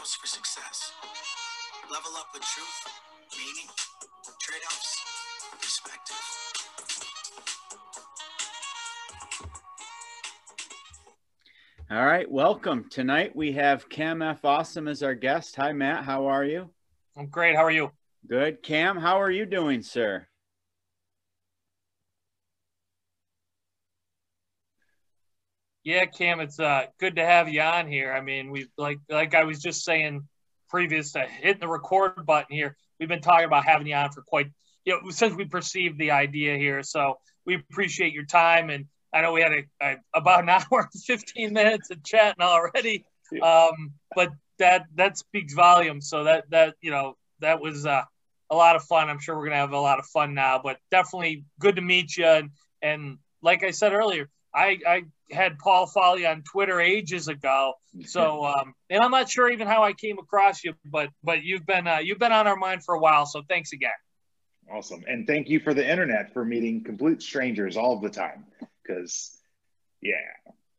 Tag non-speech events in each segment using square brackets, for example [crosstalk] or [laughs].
dose for success. Level up with truth, meaning, trade offs, perspective. All right, welcome. Tonight we have Cam F. Awesome as our guest. Hi, Matt. How are you? I'm great. How are you? Good. Cam, how are you doing, sir? Yeah, Cam, it's uh, good to have you on here. I mean, we like like I was just saying previous to hitting the record button here. We've been talking about having you on for quite you know since we perceived the idea here. So we appreciate your time, and I know we had a, a about an [laughs] hour and fifteen minutes of chatting already. Um, but that that speaks volumes. So that that you know that was uh, a lot of fun. I'm sure we're gonna have a lot of fun now. But definitely good to meet you. And and like I said earlier, I I had Paul Foley on Twitter ages ago. So, [laughs] um, and I'm not sure even how I came across you, but but you've been uh, you've been on our mind for a while. So thanks again. Awesome, and thank you for the internet for meeting complete strangers all the time. Because, yeah,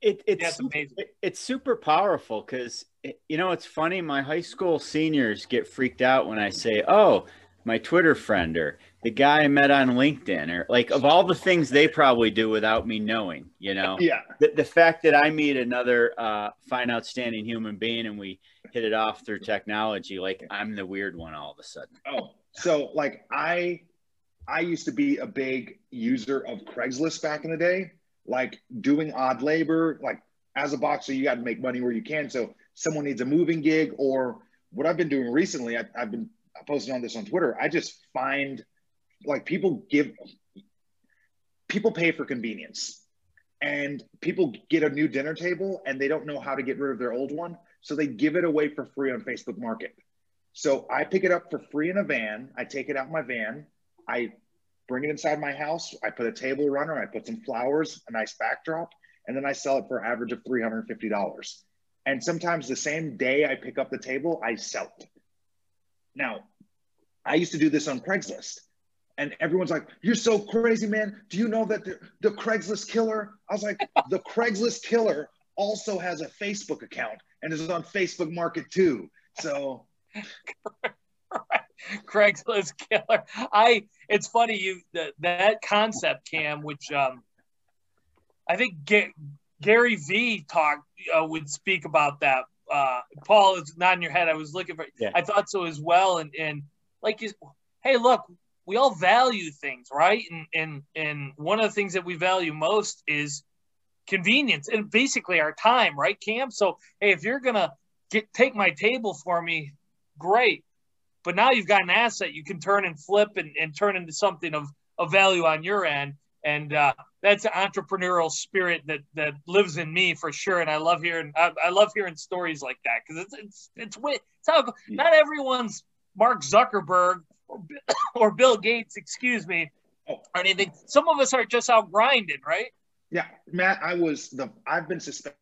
It, it's Yeah, it's amazing. it- it's super powerful because you know it's funny. My high school seniors get freaked out when I say, "Oh, my Twitter friend," or the guy I met on LinkedIn, or like of all the things they probably do without me knowing. You know, yeah, the, the fact that I meet another uh, fine, outstanding human being and we hit it off through technology, like I'm the weird one all of a sudden. Oh, so like I, I used to be a big user of Craigslist back in the day, like doing odd labor. Like as a boxer, you got to make money where you can. So someone needs a moving gig, or what I've been doing recently, I, I've been posting on this on Twitter. I just find like people give, people pay for convenience, and people get a new dinner table and they don't know how to get rid of their old one, so they give it away for free on Facebook Market. So I pick it up for free in a van. I take it out my van. I bring it inside my house. I put a table runner. I put some flowers, a nice backdrop, and then I sell it for an average of $350. And sometimes the same day I pick up the table, I sell it. Now, I used to do this on Craigslist. And everyone's like, You're so crazy, man. Do you know that the, the Craigslist killer? I was like, The Craigslist killer also has a Facebook account and is on Facebook Market too. So [laughs] Craigslist killer. I. It's funny you that that concept, Cam, which um, I think Ga- Gary V talked uh, would speak about that. Uh, Paul, it's not in your head. I was looking for. Yeah. I thought so as well. And and like, you, hey, look, we all value things, right? And and and one of the things that we value most is convenience and basically our time, right, Cam? So hey, if you're gonna get take my table for me, great. But now you've got an asset you can turn and flip and, and turn into something of, of value on your end. And uh, that's an entrepreneurial spirit that that lives in me for sure. And I love hearing I, I love hearing stories like that because it's it's it's, wi- it's how not everyone's Mark Zuckerberg [coughs] or, Bill Gates, excuse me, or anything. Some of us are just out grinding, right? yeah, Matt, I was the I've been suspended.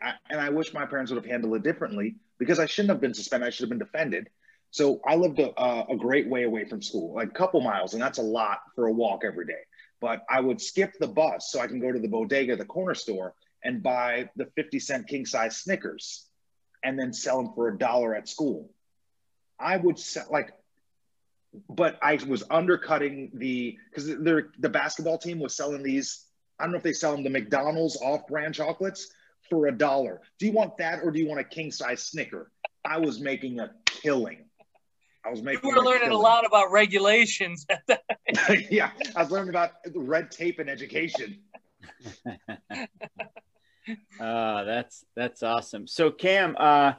I, and I wish my parents would have handled it differently because I shouldn't have been suspended. I should have been defended. So I lived a, a a great way away from school, like a couple miles, and that's a lot for a walk every day. But I would skip the bus so I can go to the bodega, the corner store, and buy the 50 cent king size Snickers and then sell them for a dollar at school. I would sell like, but I was undercutting the because the basketball team was selling these. I don't know if they sell them the McDonald's off-brand chocolates for a dollar. Do you want that or do you want a king size Snicker? I was making a killing. I was making. You making. were learning a lot about regulations. [laughs] yeah, I was learning about red tape in education. [laughs] Uh, that's that's awesome. So Cam, uh,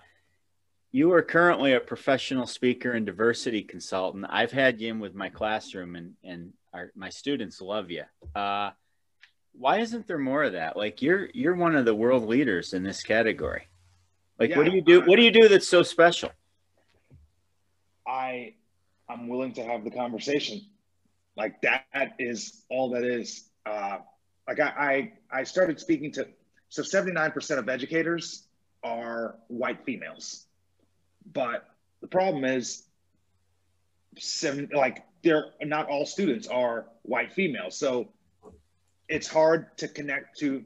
you are currently a professional speaker and diversity consultant. I've had you in with my classroom, and and our, my students love you. Uh, why isn't there more of that? Like you're you're one of the world leaders in this category. Like what do you do? What do you do that's so special? I I'm willing to have the conversation. Like that is all that is. Uh, like I, I I started speaking to so 79% of educators are white females, but the problem is seven like they're not all students are white females, so it's hard to connect to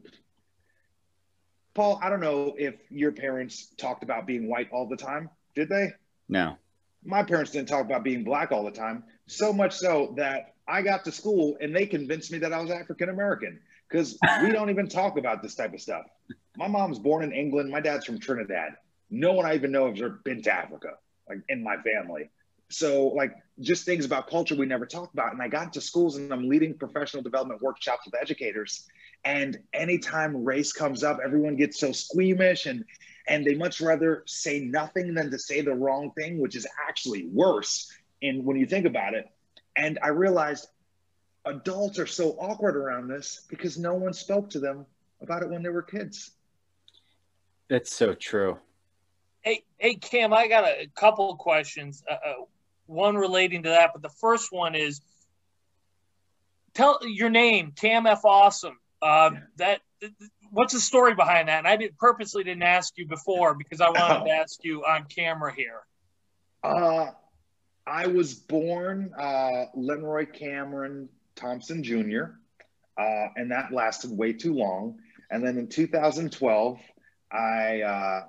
Paul, I don't know if your parents talked about being white all the time. Did they? No. My parents didn't talk about being black all the time. So much so that I got to school and they convinced me that I was African American because we don't even talk about this type of stuff. My mom's born in England. My dad's from Trinidad. No one I even know has ever been to Africa, like in my family. So, like, just things about culture we never talk about. And I got into schools and I'm leading professional development workshops with educators. And anytime race comes up, everyone gets so squeamish and and they much rather say nothing than to say the wrong thing, which is actually worse. And when you think about it, and I realized adults are so awkward around this because no one spoke to them about it when they were kids. That's so true. Hey, hey, Cam, I got a couple of questions. Uh, uh, one relating to that, but the first one is tell your name, Cam F. Awesome. Uh, that what's the story behind that? And I did purposely didn't ask you before because I wanted oh. to [coughs] ask you on camera here. Uh, I was born uh, Lenroy Cameron Thomson Jr., uh, and that lasted way too long. And then in 2012, I uh,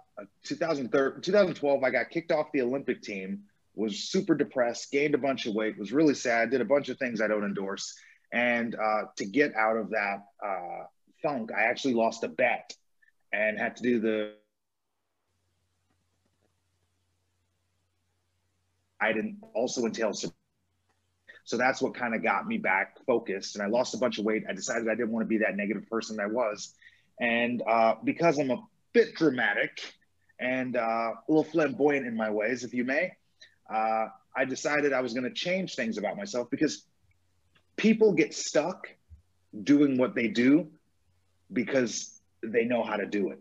2012, I got kicked off the Olympic team. Was super depressed, gained a bunch of weight, was really sad, did a bunch of things I don't endorse, and uh, to get out of that uh, funk, I actually lost a bet and had to do the I didn't also entail so that's what kind of got me back focused. And I lost a bunch of weight. I decided I didn't want to be that negative person I was. And uh, because I'm a bit dramatic and uh, a little flamboyant in my ways, if you may, uh, I decided I was going to change things about myself because people get stuck doing what they do because they know how to do it.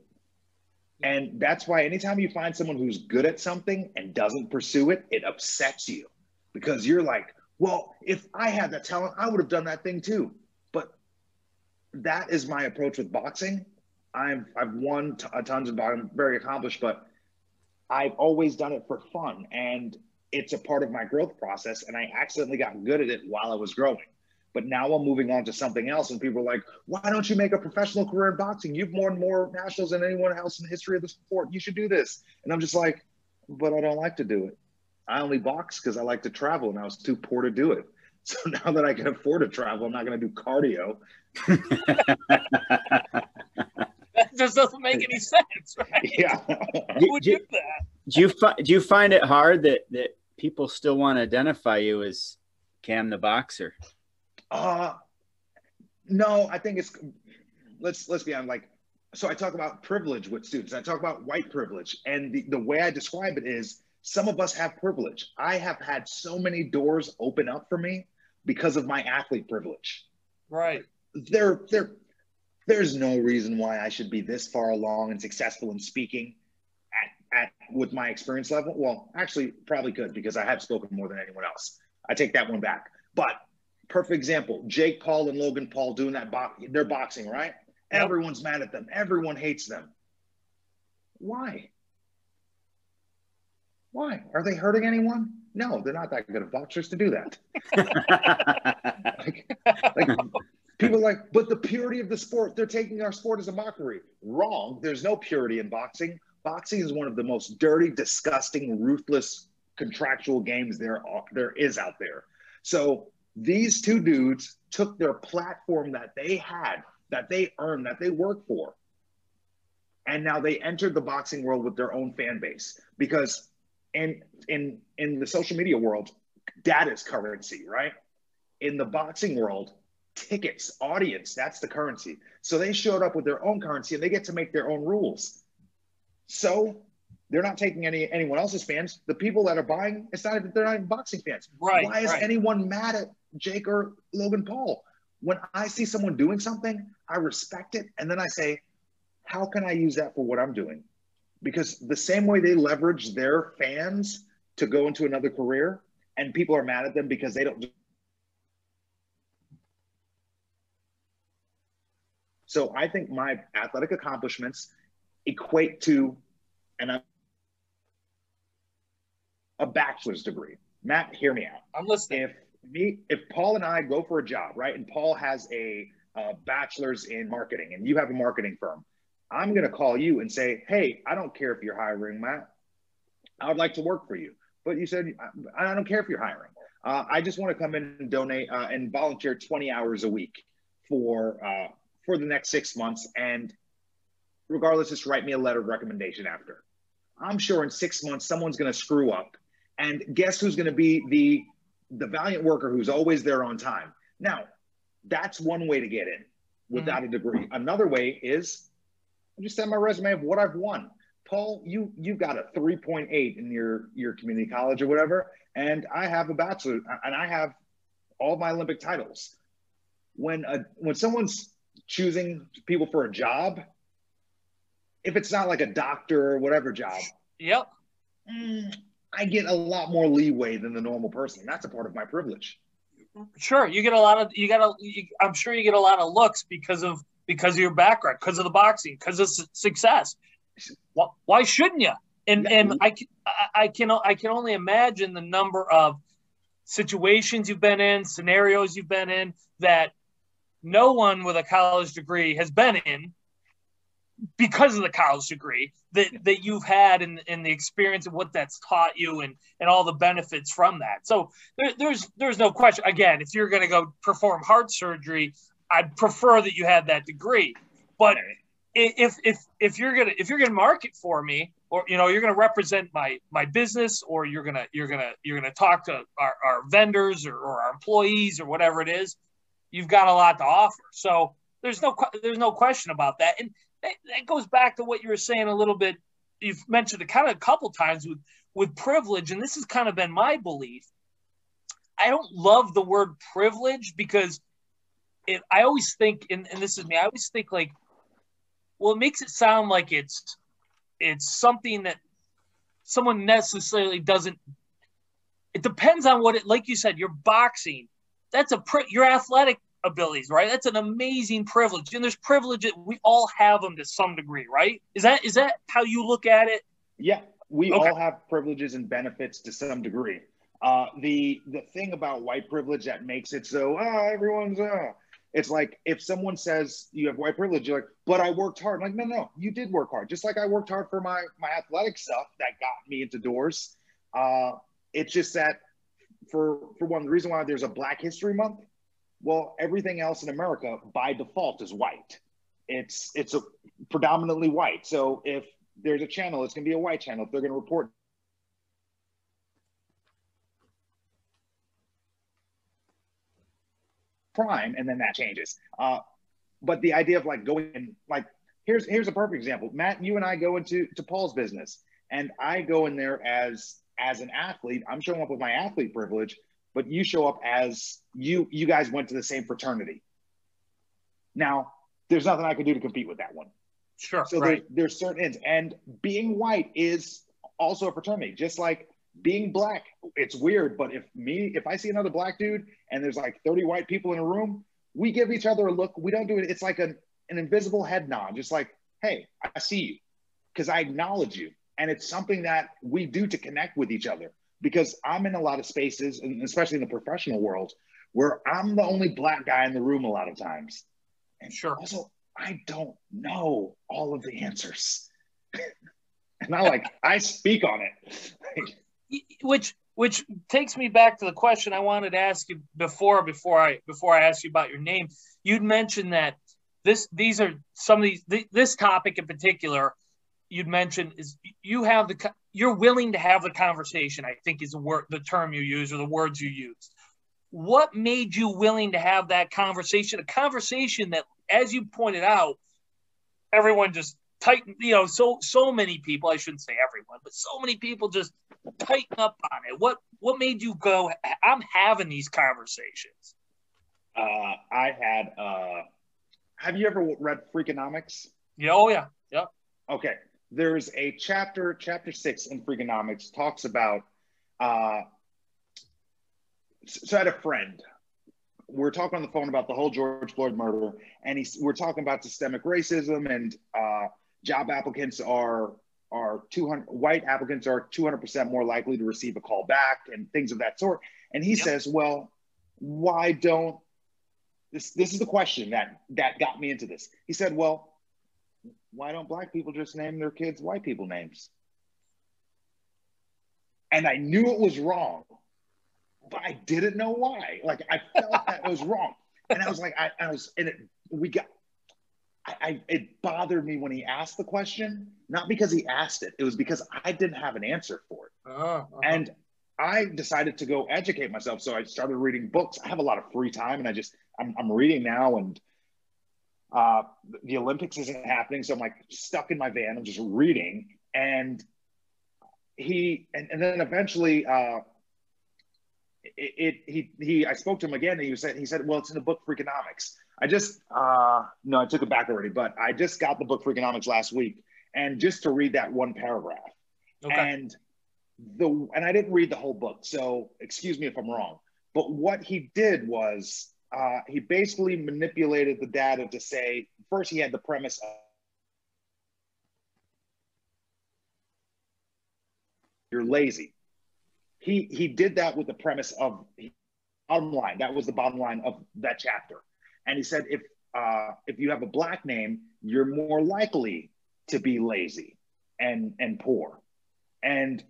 And that's why anytime you find someone who's good at something and doesn't pursue it, it upsets you because you're like, well, if I had that talent, I would have done that thing too. But that is my approach with boxing. I've I've won t- a tons of I'm very accomplished, but I've always done it for fun, and it's a part of my growth process. And I accidentally got good at it while I was growing. But now I'm moving on to something else, and people are like, "Why don't you make a professional career in boxing? You've won more nationals than anyone else in the history of the sport. You should do this." And I'm just like, "But I don't like to do it." I only box because I like to travel and I was too poor to do it. [laughs] So now that I can afford to travel, I'm not going to do cardio. [laughs] that just doesn't make any sense, right? Yeah. Who would do, do that? Do you, fi- do you find it hard that, that people still want to identify you as Cam the boxer? Uh, no, I think it's, let's, let's be honest, like, so I talk about privilege with students. I talk about white privilege. And the, the way I describe it is some of us have privilege. I have had so many doors open up for me because of my athlete privilege. Right. There, there, there's no reason why I should be this far along and successful in speaking at, at with my experience level. Well, actually, probably could because I have spoken more than anyone else. I take that one back. But perfect example: Jake Paul and Logan Paul doing that. Bo- they're boxing, right? Yep. Everyone's mad at them. Everyone hates them. Why? Why? Are they hurting anyone? No, they're not that good of boxers to do that. [laughs] like, like, people like, but the purity of the sport, they're taking our sport as a mockery. Wrong. There's no purity in boxing. Boxing is one of the most dirty, disgusting, ruthless contractual games there are, there is out there. So these two dudes took their platform that they had, that they earned, that they worked for, and now they entered the boxing world with their own fan base because and in in the social media world, data is currency, right? In the boxing world, tickets, audience, that's the currency. So they showed up with their own currency and they get to make their own rules. So they're not taking any anyone else's fans. The people that are buying, it's not even they're not even boxing fans. Right. Why is right. anyone mad at Jake or Logan Paul? When I see someone doing something, I respect it. And then I say, how can I use that for what I'm doing? Because the same way they leverage their fans to go into another career and people are mad at them because they don't so i think my athletic accomplishments equate to an a bachelor's degree. Matt hear me out. I'm listening. If me if paul and i go for a job right and paul has a, a bachelor's in marketing and you have a marketing firm I'm going to call you and say, Hey, I don't care if you're hiring, Matt. I would like to work for you. But you said, I don't care if you're hiring. Uh, I just want to come in and donate uh, and volunteer 20 hours a week for uh, for the next six months. And regardless, just write me a letter of recommendation after. I'm sure in six months someone's going to screw up, and guess who's going to be the the valiant worker who's always there on time. Now, that's one way to get in without mm-hmm. a degree. Another way is just send my resume of what I've won. Paul, you you got a 3.8 in your your community college or whatever, and I have a bachelor and I have all my Olympic titles. When a when someone's choosing people for a job, if it's not like a doctor or whatever job, yep, mm, I get a lot more leeway than the normal person. That's a part of my privilege. Sure, you get a lot of you got a. I'm sure you get a lot of looks because of because of your background, because of the boxing, because of success. Why, why shouldn't you? And yeah. and I can I can I can only imagine the number of situations you've been in, scenarios you've been in that no one with a college degree has been in because of the college degree that, that you've had and, and the experience of what that's taught you and, and all the benefits from that. So there, there's there's no question. Again, if you're going to go perform heart surgery, I'd prefer that you had that degree. But if if if you're gonna if you're gonna market for me, or you know you're gonna represent my my business, or you're gonna you're gonna you're gonna talk to our, our vendors or, or our employees or whatever it is, you've got a lot to offer. So there's no there's no question about that. And that, that goes back to what you were saying a little bit. You've mentioned it kind of a couple times with with privilege, and this has kind of been my belief. I don't love the word privilege because it, I always think, and, and this is me, I always think like, well, it makes it sound like it's it's something that someone necessarily doesn't. It depends on what it, like you said, you're boxing. That's a your athletic abilities, right? That's an amazing privilege, and there's privilege that we all have them to some degree, right? Is that is that how you look at it? Yeah, we okay. all have privileges and benefits to some degree. Uh, the the thing about white privilege that makes it so ah everyone's uh, it's like if someone says you have white privilege, you're like, but I worked hard. I'm like, no, no, you did work hard. Just like I worked hard for my my athletic stuff that got me into doors. Uh, it's just that for for one, the reason why there's a Black History Month, well, everything else in America by default is white. It's it's a predominantly white. So if there's a channel, it's gonna be a white channel. If they're gonna report prime, and then that changes. Uh, but the idea of like going in, like here's here's a perfect example. Matt, you and I go into to Paul's business, and I go in there as as an athlete. I'm showing up with my athlete privilege, but you show up as you you guys went to the same fraternity. Now, there's nothing I can do to compete with that one. Sure. So right. there's, there's certain ends, and being white is also a fraternity, just like being black, it's weird, but if me, if I see another black dude and there's like 30 white people in a room, we give each other a look. We don't do it. It's like an, an invisible head nod, just like, hey, I see you because I acknowledge you. And it's something that we do to connect with each other because I'm in a lot of spaces, and especially in the professional world, where I'm the only black guy in the room a lot of times. And sure. Also, I don't know all of the answers. [laughs] and I like, I speak on it. [laughs] which which takes me back to the question I wanted to ask you before before I before I ask you about your name. You'd mentioned that this these are some of these this topic in particular you'd mentioned is you have the you're willing to have the conversation. I think is the word the term you use or the words you used. What made you willing to have that conversation? A conversation that, as you pointed out, everyone just tighten. You know, so so many people. I shouldn't say everyone, but so many people just tighten up on it. What what made you go? I'm having these conversations. Uh, I had. Uh, have you ever read Freakonomics? Yeah. Oh yeah. Yep. Okay. There's a chapter, chapter six in Freakonomics, talks about. Uh, so I had a friend. We're talking on the phone about the whole George Floyd murder, and he's we're talking about systemic racism and uh, job applicants are are 200 white applicants are 200% more likely to receive a call back and things of that sort and he yep. says well why don't this this is the question that that got me into this he said well why don't black people just name their kids white people names? And I knew it was wrong, but I didn't know why. Like I felt that it was wrong. And I was like, I, I was, and it, we got, I, I, it bothered me when he asked the question, not because he asked it, it was because I didn't have an answer for it. Uh-huh, uh-huh. And I decided to go educate myself. So I started reading books. I have a lot of free time and I just, I'm, I'm reading now and uh, the Olympics isn't happening. So I'm like stuck in my van. I'm just reading. And he, and, and then eventually, uh, it, it, he he I spoke to him again and he said he said well it's in the book Freakonomics. I just uh no I took it back already but I just got the book Freakonomics last week and just to read that one paragraph Okay. and the and I didn't read the whole book so excuse me if I'm wrong but what he did was uh, he basically manipulated the data to say first he had the premise of you're lazy he he did that with the premise of bottom line. That was the bottom line of that chapter. And he said if uh, if you have a black name, you're more likely to be lazy and and poor. And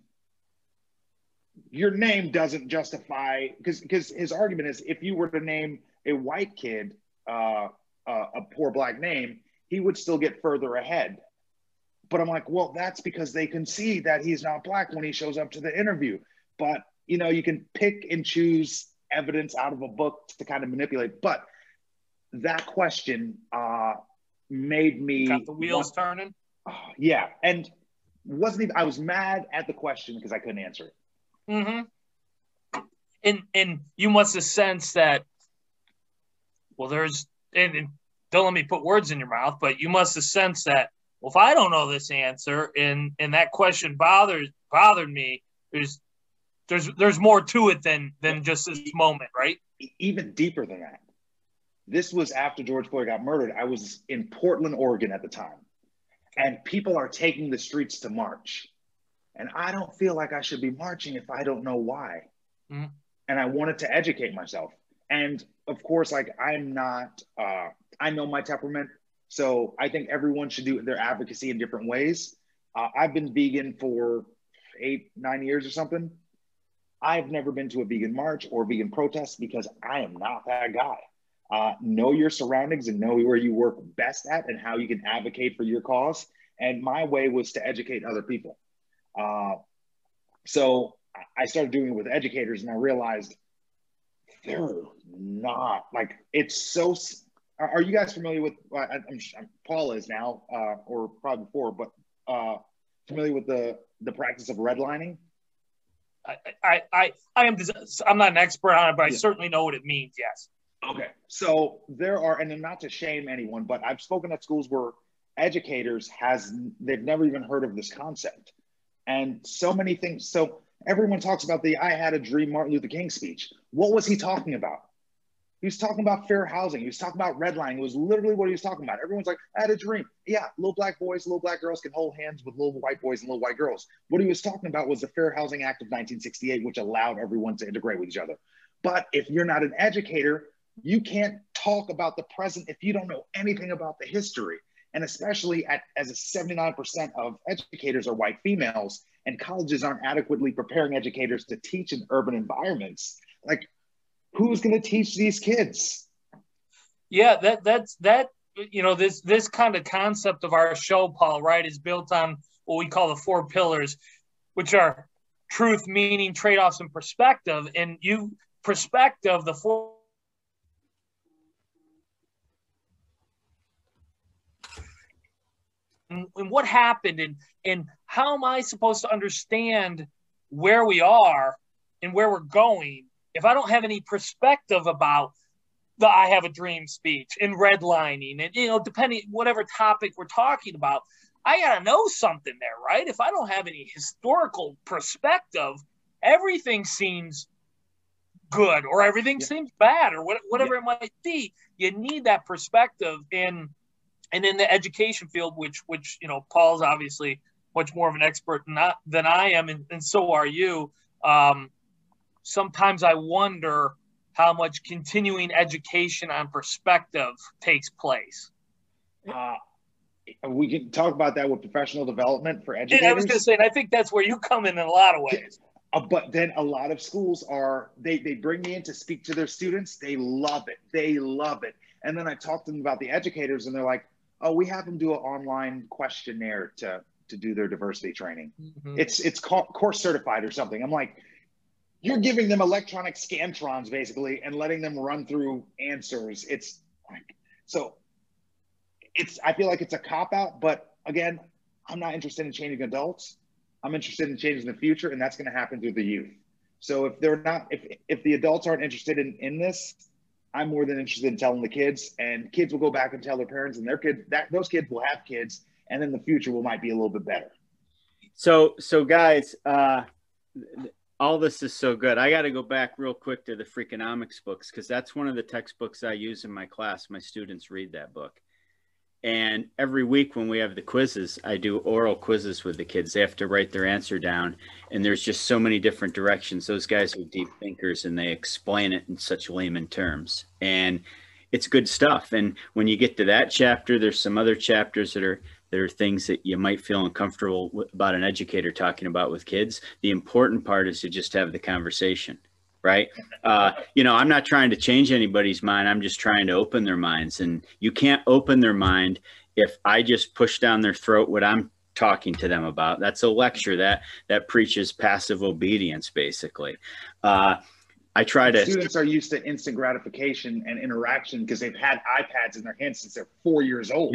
your name doesn't justify because because his argument is if you were to name a white kid uh, uh, a poor black name, he would still get further ahead. But I'm like, well, that's because they can see that he's not black when he shows up to the interview but you know you can pick and choose evidence out of a book to kind of manipulate but that question uh made me Got the wheels want- turning. oh, yeah and wasn't even i was mad at the question because i couldn't answer it Mm-hmm. And and you must have sensed that. Well, there's and, and don't let me put words in your mouth, but you must have sensed that. Well, if I don't know this answer and and that question bothers bothered me, there's there's there's more to it than than just this moment, right? Even deeper than that this was after george floyd got murdered. I was in portland oregon at the time. And people are taking the streets to march. And i don't feel like i should be marching if i don't know why. Mhm. and i wanted to educate myself. And of course like i'm not uh, i know my temperament. So i think everyone should do their advocacy in different ways. Uh, i've been vegan for eight nine years or something. I've never been to a vegan march or vegan protest because I am not that guy. Uh, know your surroundings and know where you work best at and how you can advocate for your cause. And my way was to educate other people. Uh, so I started doing it with educators and I realized they're not like it's so. Are you guys familiar with? I- I'm, I'm, Paul is now, uh, or probably before, but uh, familiar with the the practice of redlining? I I I, I am I'm not an expert on it, but I Yeah. certainly know what it means. Yes. Okay. So there are, and not to shame anyone, but I've spoken at schools where educators has they've never even heard of this concept, and so many things. So everyone talks about the "I had a dream" Martin Luther King speech. What was he talking about? He was talking about fair housing. He was talking about redlining. It was literally what he was talking about. Everyone's like, I had a dream. Yeah, little black boys, little black girls can hold hands with little white boys and little white girls. What he was talking about was the Fair Housing Act of 1968, which allowed everyone to integrate with each other. But if you're not an educator, you can't talk about the present if you don't know anything about the history. And especially at, as a 79% of educators are white females, and colleges aren't adequately preparing educators to teach in urban environments. Like, who's going to teach these kids? Yeah, that that's that you know this this kind of concept of our show, Paul, right, is built on what we call the four pillars, which are truth, meaning, trade-offs, and perspective. And you perspective, the four and, and what happened and and how am I supposed to understand where we are and where we're going if I don't have any perspective about the I have a dream speech and redlining and you know depending whatever topic we're talking about I got to know something there right? If I don't have any historical perspective everything seems good or everything Yeah. seems bad or what, whatever it might be. You need that perspective in and in the education field which which you know Paul's obviously much more of an expert not than I am and, and so are you um, sometimes I wonder how much continuing education on perspective takes place. Uh, we can talk about that with professional development for educators. And I was going to say, and I think that's where you come in in a lot of ways. Uh, but then a lot of schools are they they bring me in to speak to their students. They love it. They love it. And then I talk to them about the educators, and they're like, "Oh, we have them do an online questionnaire to to do their diversity training. Mm-hmm. It's it's called course certified or something." I'm like, "You're giving them electronic scantrons basically, and letting them run through answers." It's like so. It's I feel like it's a cop out, but again, I'm not interested in changing adults. I'm interested in changing the future, and that's going to happen through the youth. So if they're not, if if the adults aren't interested in in this, I'm more than interested in telling the kids, and kids will go back and tell their parents, and their kids that those kids will have kids, and then the future will might be a little bit better. So so guys, uh, all this is so good. I got to go back real quick to the Freakonomics books because that's one of the textbooks I use in my class. My students read that book. And every week when we have the quizzes, I do oral quizzes with the kids. They have to write their answer down. And there's just so many different directions. Those guys are deep thinkers and they explain it in such layman terms. And it's good stuff. And when you get to that chapter, there's some other chapters that are that are things that you might feel uncomfortable about an educator talking about with kids. The important part is to just have the conversation right? Uh, you know, I'm not trying to change anybody's mind. I'm just trying to open their minds. And you can't open their mind if I just push down their throat what I'm talking to them about. That's a lecture that that preaches passive obedience, basically. Uh, I try to. Students are used to instant gratification and interaction because they've had iPads in their hands since they're four years old.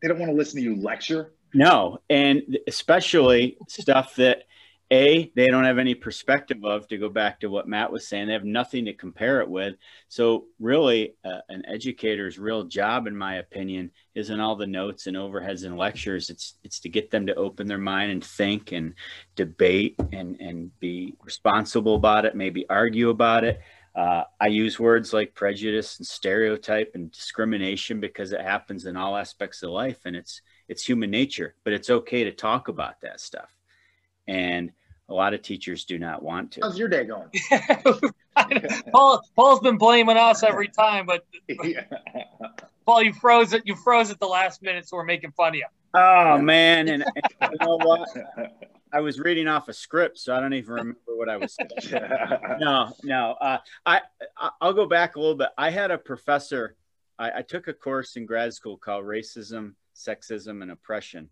They don't want to listen to you lecture. No, and especially stuff that a they don't have any perspective of to go back to what matt was saying they have nothing to compare it with. So really uh, an educator's real job in my opinion isn't all the notes and overheads and lectures. It's it's to get them to open their mind and think and debate and and be responsible about it maybe argue about it. Uh, I use words like prejudice and stereotype and discrimination because it happens in all aspects of life and it's it's human nature, but it's okay to talk about that stuff and a lot of teachers do not want to. How's your day going? [laughs] Paul, Paul's been blaming us every time, but yeah. [laughs] Paul, you froze it. You froze at the last minute, so we're making fun of you. Oh man, and, [laughs] and you know what? I was reading off a script, so I don't even remember what I was saying. no, no. Uh, I I'll go back a little bit. I had a professor. I, I took a course in grad school called Racism, Sexism, and Oppression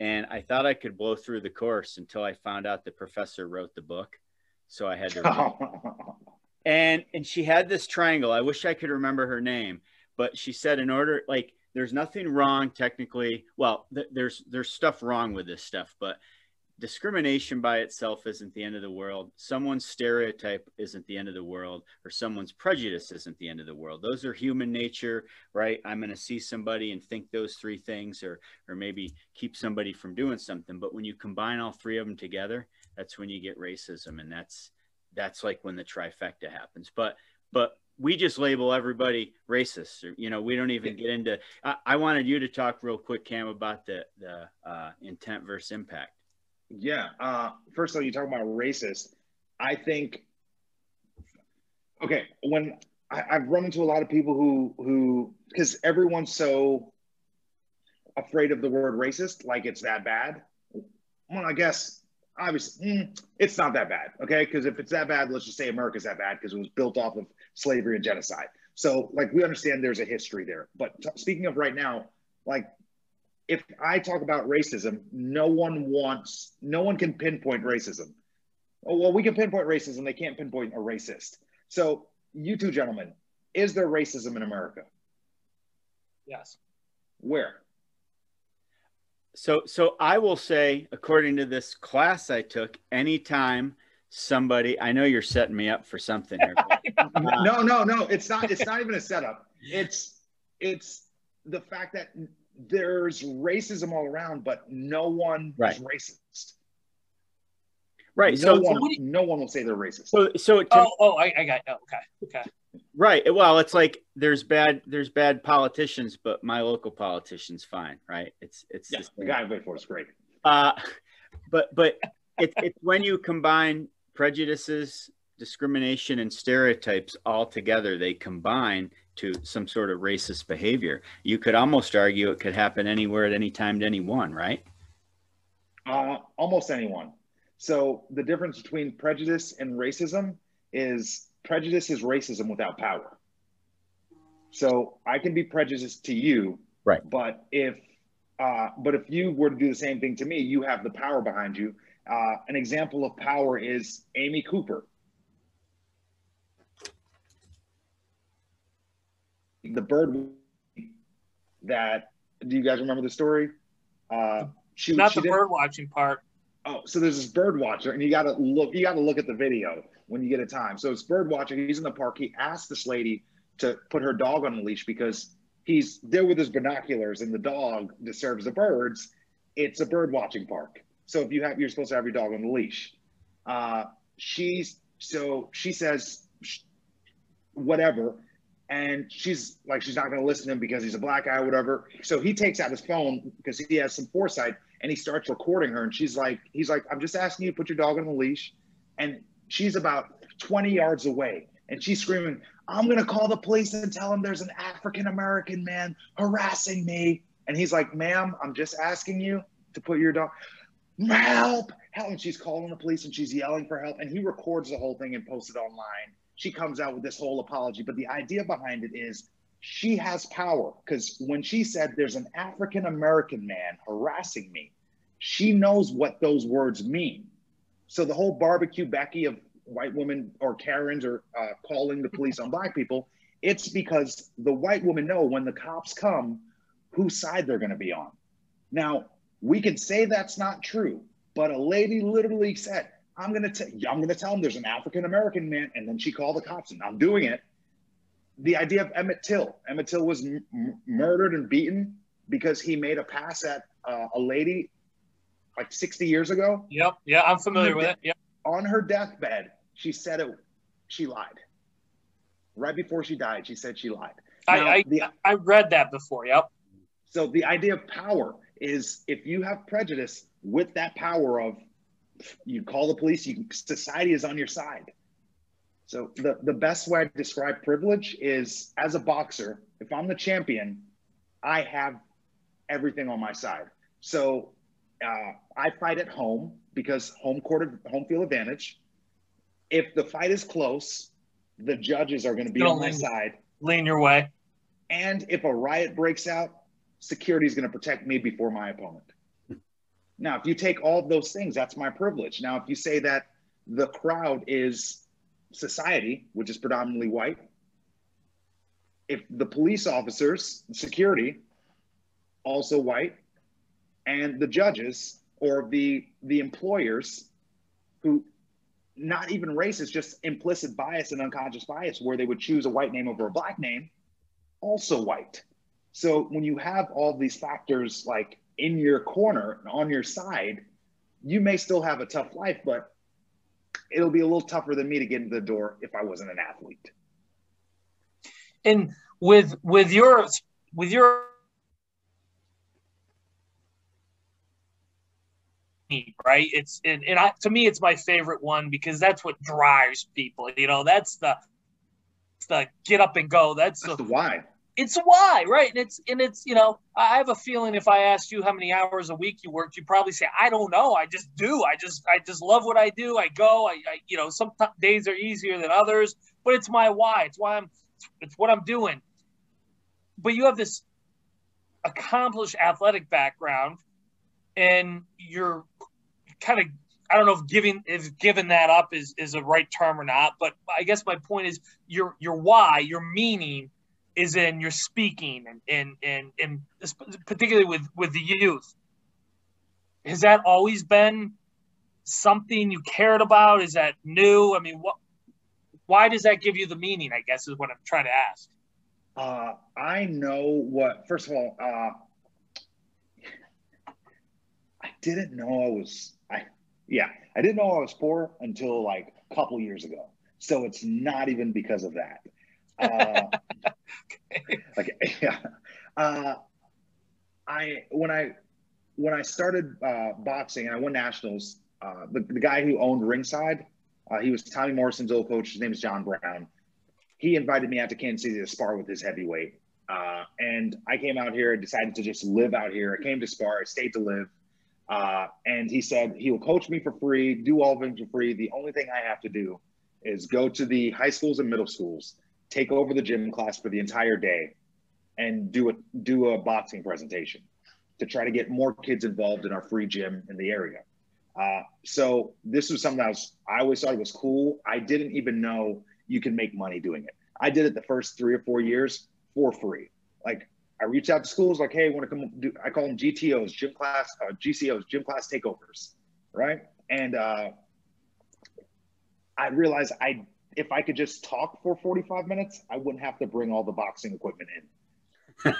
and I thought I could blow through the course until I found out the professor wrote the book. So I had to. [laughs] and and she had this triangle. I wish I could remember her name, but she said in order like there's nothing wrong technically. Well, th- there's there's stuff wrong with this stuff, but discrimination by itself isn't the end of the world. Someone's stereotype isn't the end of the world, or someone's prejudice isn't the end of the world. Those are human nature, right? I'm going to see somebody and think those three things, or or maybe keep somebody from doing something. But when you combine all three of them together, that's when you get racism, and that's that's like when the trifecta happens. But but we just label everybody racist. Or, you know, we don't even get into. I, I, wanted you to talk real quick, Cam, about the the uh, intent versus impact. Yeah. Uh, first of all, you talk about racist. I think. Okay, when I, I've run into a lot of people who who because everyone's so afraid of the word racist, like it's that bad. Well, I guess obviously mm, it's not that bad, okay? Because if it's that bad, let's just say America's that bad because it was built off of slavery and genocide. So, like, we understand there's a history there. But t- speaking of right now, like if I talk about racism, no one wants, no one can pinpoint racism. Oh, well, we can pinpoint racism. They can't pinpoint a racist. So, you two gentlemen, is there racism in America? Yes. Where? So, so I will say, according to this class I took, anytime somebody, I know you're setting me up for something here. [laughs] no, no, no. It's not. It's not even a setup. It's, it's the fact that there's racism all around, but no one right. is racist. Right. No so one, so no one will say they're racist. So, so to, oh, oh, I, I got. Oh, okay, okay. Right. Well, it's like there's bad there's bad politicians, but my local politician's fine. Right. It's it's yeah, the guy I voted for is great. Uh, [laughs] but but it's it's when you combine prejudices, discrimination, and stereotypes all together, they combine to some sort of racist behavior. You could almost argue it could happen anywhere at any time to anyone, right? Uh, almost anyone. So the difference between prejudice and racism is prejudice is racism without power. So I can be prejudiced to you, right? But if uh, but if you were to do the same thing to me, you have the power behind you. Uh, an example of power is Amy Cooper. The bird that do you guys remember the story? Uh, she, Not she the bird watching part. Oh, so there's this bird watcher, and you got to look. You got to look at the video when you get a time. So it's bird watcher. He's in the park. He asked this lady to put her dog on a leash because he's there with his binoculars, and the dog disturbs the birds. It's a bird watching park. So if you have, you're supposed to have your dog on the leash. Uh, she's so she says whatever, and she's like she's not going to listen to him because he's a black guy or whatever. So he takes out his phone because he has some foresight and he starts recording her. And she's like, he's like, I'm just asking you to put your dog on the leash, and she's about 20 yards away, and she's screaming, I'm going to call the police and tell them there's an African American man harassing me. And he's like, ma'am, I'm just asking you to put your dog help, help. And she's calling the police and she's yelling for help. And he records the whole thing and posts it online. She comes out with this whole apology. But the idea behind it is she has power because when she said there's an African American man harassing me, she knows what those words mean. So the whole barbecue Becky of white women or Karens or uh, calling the police on black people, it's because the white women know when the cops come whose side they're going to be on. Now, we can say that's not true, but a lady literally said, "I'm going to tell I'm to tell them there's an African American man," and then she called the cops, and I'm doing it. The idea of Emmett Till. Emmett Till was m- murdered and beaten because he made a pass at uh, a lady like 60 years ago. Yep. Yeah, I'm familiar with de- it. Yep. On her deathbed, she said it. She lied. Right before she died, she said she lied. Now, I I, the, I read that before. Yep. So the idea of power is if you have prejudice with that power of you call the police, you society is on your side. So the, the best way to describe privilege is as a boxer, if I'm the champion, I have everything on my side. So uh, I fight at home because home court home field advantage. If the fight is close, the judges are going to be on my side. Lean your way. And if a riot breaks out, security is going to protect me before my opponent. Now, if you take all of those things, that's my privilege. Now, if you say that the crowd is society, which is predominantly white, if the police officers, security, also white, and the judges or the the employers who not even racist, just implicit bias and unconscious bias, where they would choose a white name over a black name, also white. So when you have all these factors like in your corner on your side, you may still have a tough life, but it'll be a little tougher than me to get into the door if I wasn't an athlete. And with with your with your right? It's and, and I, to me it's my favorite one because that's what drives people you know? That's the the get up and go. That's, that's the, the why it's why right? And it's and it's you know i have a feeling if i asked you how many hours a week you worked you'd probably say i don't know. I just do. I just i just love what i do. I go. I, I you know some days are easier than others but it's my why. It's why i'm it's what i'm doing. But you have this accomplished athletic background and you're kind of I don't know if giving if giving that up is, is a right term or not, but I guess my point is your your why, your meaning is in your speaking and and and, and particularly with with the youth. Has that always been something you cared about? Is that new? I mean what why does that give you the meaning i guess is what i'm trying to ask. Uh, i know what first of all uh, i didn't know i was i yeah i didn't know i was poor until like a couple years ago. So it's not even because of that. Uh, [laughs] [laughs] like [laughs] yeah. Uh, I when I when I started uh, boxing and I won nationals, uh, the, the guy who owned Ringside, uh, he was Tommy Morrison's old coach. His name is John Brown. he invited me out to Kansas City to spar with his heavyweight. Uh, and I came out here decided to just live out here. I came to spar, I stayed to live. Uh, and he said he will coach me for free, do all of them for free. The only thing I have to do is go to the high schools and middle schools, take over the gym class for the entire day, and do a do a boxing presentation to try to get more kids involved in our free gym in the area. Uh, so this was something I was I always thought was cool. I didn't even know you can make money doing it. I did it the first three or four years for free. Like I reached out to schools like, hey, want to come do? I call them GTOs, gym class, uh, GCOs, gym class takeovers, right? And uh, I realized I if I could just talk for 45 minutes, I wouldn't have to bring all the boxing equipment in. [laughs]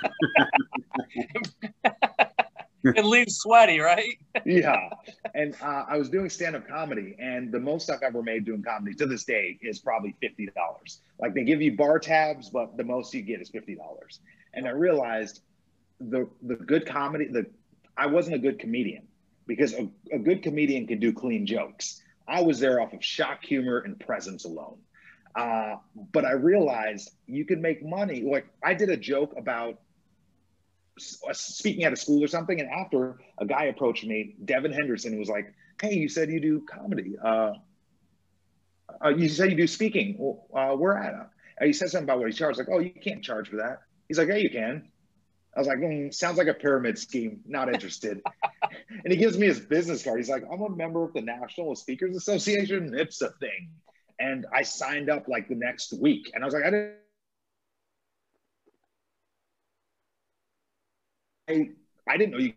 and leave sweaty, right? yeah. And uh, I was doing stand up comedy, and the most I've ever made doing comedy to this day is probably $50. Like they give you bar tabs, but the most you get is $50. And I realized the, the good comedy, the I wasn't a good comedian because a, a good comedian can do clean jokes. I was there off of shock humor and presence alone. Uh, but I realized you can make money. Like I did a joke about speaking at a school or something, and after a guy approached me, Devin Henderson, was like, "Hey, you said you do comedy. Uh, uh, you said you do speaking. Well, uh, where at?" And he said something about what he charged. Like, "Oh, you can't charge for that." He's like, "Yeah, you can." I was like, mm, "Sounds like a pyramid scheme. Not interested." [laughs] and he gives me his business card. He's like, "I'm a member of the National Speakers Association. It's a thing." And I signed up like the next week, and I was like, "I didn't." I I didn't know you.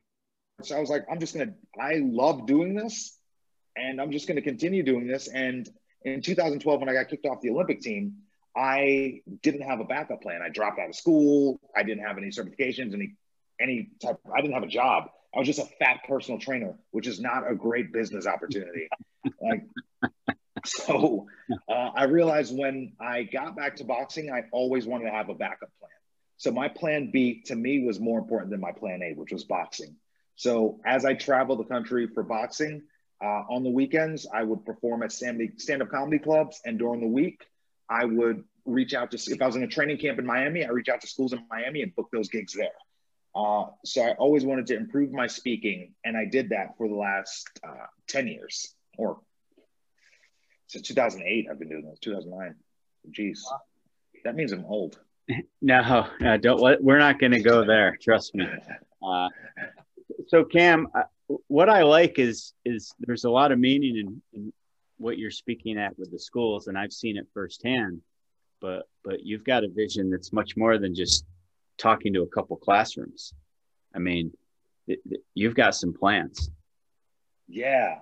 So I was like, I'm just gonna. I love doing this, and I'm just gonna continue doing this. And in 2012, when I got kicked off the Olympic team, I didn't have a backup plan. I dropped out of school. I didn't have any certifications, any any type. I didn't have a job. I was just a fat personal trainer, which is not a great business opportunity. [laughs] like, so uh, I realized when I got back to boxing, I always wanted to have a backup plan. So my plan B to me was more important than my plan A, which was boxing. So as I travel the country for boxing, uh, on the weekends, I would perform at stand up comedy clubs. And during the week, I would reach out to, if I was in a training camp in Miami, I reach out to schools in Miami and book those gigs there. Uh, so I always wanted to improve my speaking. And I did that for the last uh, 10 years or since 2008. I've been doing this, 2009. Jeez, that means I'm old. [laughs] No, no don't we're not going to go there. Trust me. Uh, so Cam, uh, what I like is, is there's a lot of meaning in, in what you're speaking at with the schools and I've seen it firsthand, but, but you've got a vision that's much more than just talking to a couple classrooms. I mean, it, it, you've got some plans. Yeah.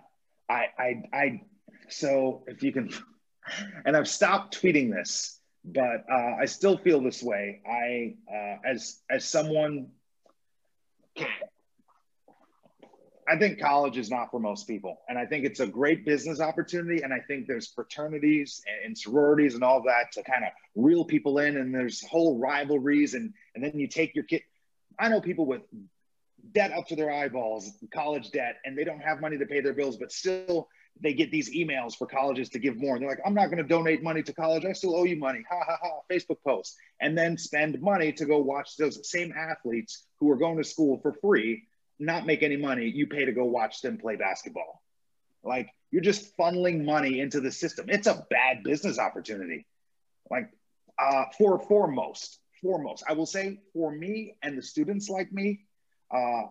I, I, I, so if you can, [laughs] and I've stopped tweeting this but uh, I still feel this way. I, uh, as as someone, I think college is not for most people, and I think it's a great business opportunity. And I think there's fraternities and, sororities and all that to kind of reel people in, and there's whole rivalries, and and then you take your kid. I know people with debt up to their eyeballs, college debt, and they don't have money to pay their bills, but still they get these emails for colleges to give more. And they're like, I'm not going to donate money to college. I still owe you money. Ha ha ha. Facebook post. And then spend money to go watch those same athletes who are going to school for free, not make any money. You pay to go watch them play basketball. Like you're just funneling money into the system. It's a bad business opportunity. Like uh, for foremost, foremost, I will say for me and the students like me, uh,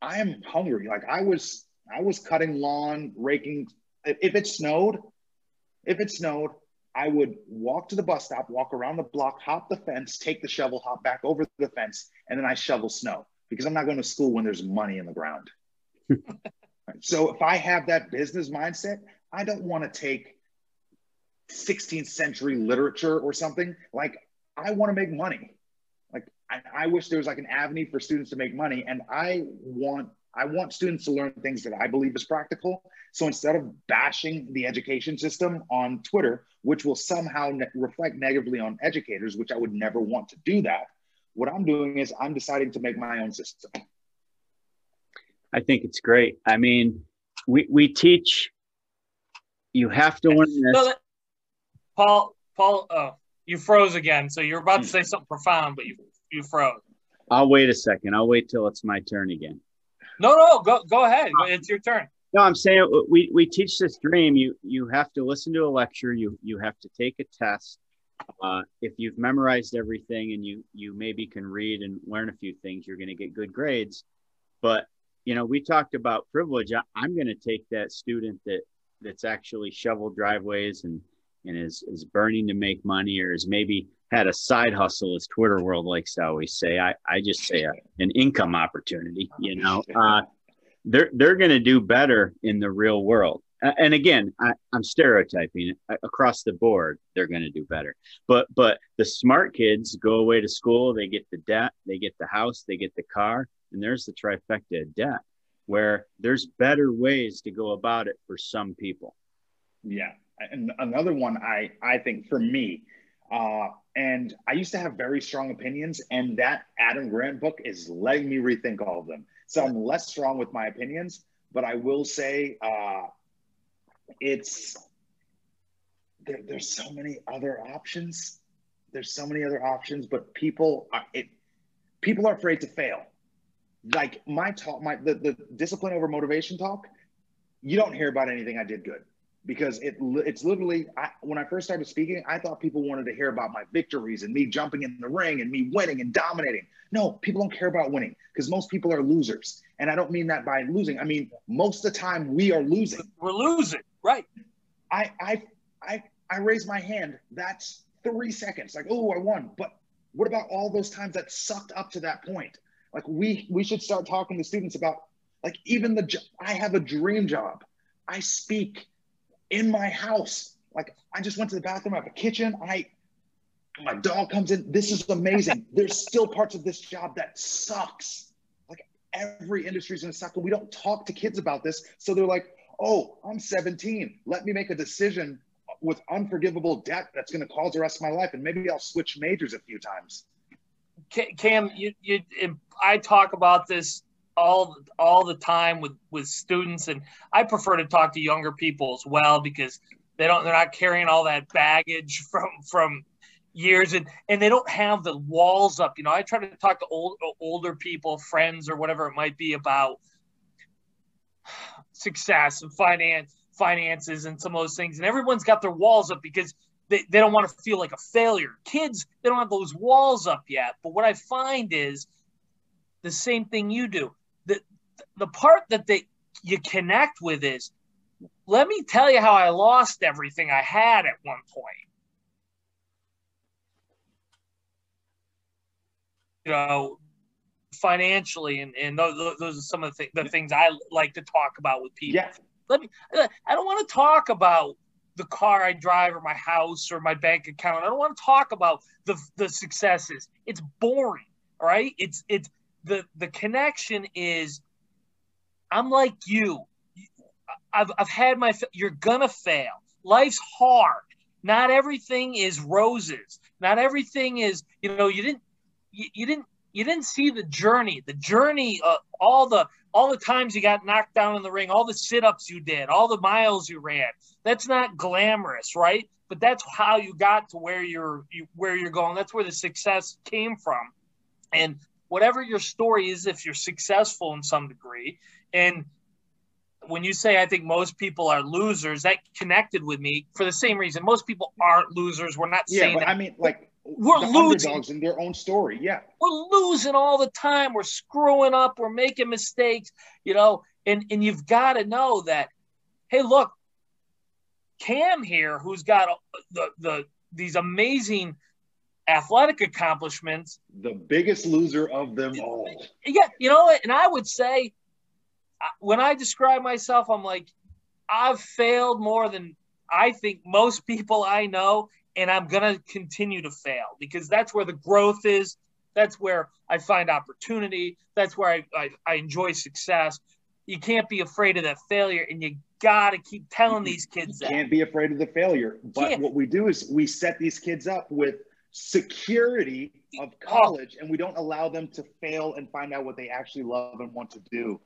I am hungry. Like I was I was cutting lawn, raking. If it snowed, if it snowed, I would walk to the bus stop, walk around the block, hop the fence, take the shovel, hop back over the fence, and then I shovel snow because I'm not going to school when there's money in the ground. [laughs] so if I have that business mindset, I don't want to take 16th century literature or something. Like I want to make money. Like I, I wish there was like an avenue for students to make money, and I want I want students to learn things that I believe is practical. So instead of bashing the education system on Twitter, which will somehow ne- reflect negatively on educators, which I would never want to do that, what I'm doing is I'm deciding to make my own system. I think it's great. I mean, we, we teach, you have to learn this. Paul, Paul, oh, You froze again. So you're about to hmm. say something profound, but you you froze. I'll wait a second. I'll wait till it's my turn again. No, no, go go ahead. Ah. It's your turn. No, I'm saying we, we teach this dream. You you have to listen to a lecture. You you have to take a test. Uh, if you've memorized everything and you you maybe can read and learn a few things, you're going to get good grades. But you know, we talked about privilege. I, I'm going to take that student that that's actually shoveled driveways and and is is burning to make money or is maybe had a side hustle, as Twitter world likes to always say. I I just say a, an income opportunity. You know. [laughs] Uh, they're they're going to do better in the real world. And again, I, am stereotyping across the board. They're going to do better, but but the smart kids go away to school. They get the debt, they get the house, they get the car, and there's the trifecta of debt. Where there's better ways to go about it for some people. Yeah, and another one I I think for me, uh, and I used to have very strong opinions, and that Adam Grant book is letting me rethink all of them. So I'm less strong with my opinions, but I will say uh, it's there, there's so many other options. There's so many other options, but people are, it people are afraid to fail. Like my talk, my the, the discipline over motivation talk, you don't hear about anything I did good because it it's literally I, when I first started speaking, I thought people wanted to hear about my victories and me jumping in the ring and me winning and dominating. No, people don't care about winning because most people are losers, and I don't mean that by losing. I mean most of the time we are losing. We're losing, right? I I I I raise my hand. That's three seconds. Like oh, I won. But what about all those times that sucked up to that point? Like we we should start talking to students about like even the I have a dream job. I speak in my house. Like I just went to the bathroom, I have a kitchen. I my dog comes in. This is amazing. [laughs] There's still parts of this job that sucks. Like every industry is gonna suck, but we don't talk to kids about this. So they're like, oh, I'm 17. Let me make a decision with unforgivable debt that's gonna cause the rest of my life. And maybe I'll switch majors a few times. Cam, you, you, I talk about this all all the time with with students and I prefer to talk to younger people as well because they don't they're not carrying all that baggage [laughs] from from years and and they don't have the walls up you know I try to talk to old older people friends or whatever it might be about success and finance finances and some of those things. And everyone's got their walls up because they, they don't want to feel like a failure. Kids they don't have those walls up yet. But what i find is the same thing you do. The the part that they you connect with is let me tell you how I lost everything I had at one point. You know, financially, and, and those, those are some of the, th- the things I like to talk about with people. Yeah. Let me, uh, I don't want to talk about the car I drive or my house or my bank account. I don't want to talk about the, the successes. It's boring. All right. It's, it's the, the connection is I'm like you. I've, I've had my, you're going to fail. Life's hard. Not everything is roses. Not everything is, you know, you didn't, you, you didn't, you didn't see the journey, the journey, uh, all the, all the times you got knocked down in the ring, all the sit-ups you did, all the miles you ran. That's not glamorous, right? But that's how you got to where you're, you, where you're going. That's where the success came from. And whatever your story is, if you're successful in some degree, and when you say I think most people are losers, that connected with me for the same reason. Most people aren't losers. We're not yeah, saying but that. I mean, like we're losing in their own story. Yeah, we're losing all the time. We're screwing up. We're making mistakes. You know, and and you've got to know that. Hey, look, Cam here, who's got the the these amazing athletic accomplishments. The biggest loser of them all. Yeah, you know, and I would say when I describe myself, I'm like, I've failed more than I think most people I know, and I'm gonna continue to fail because that's where the growth is. That's where I find opportunity. That's where I, I, I enjoy success. You can't be afraid of that failure, and you got to keep telling these kids you that. Can't be afraid of the failure. But Can't. what we do is we set these kids up with security of oh. college, and we don't allow them to fail and find out what they actually love and want to do.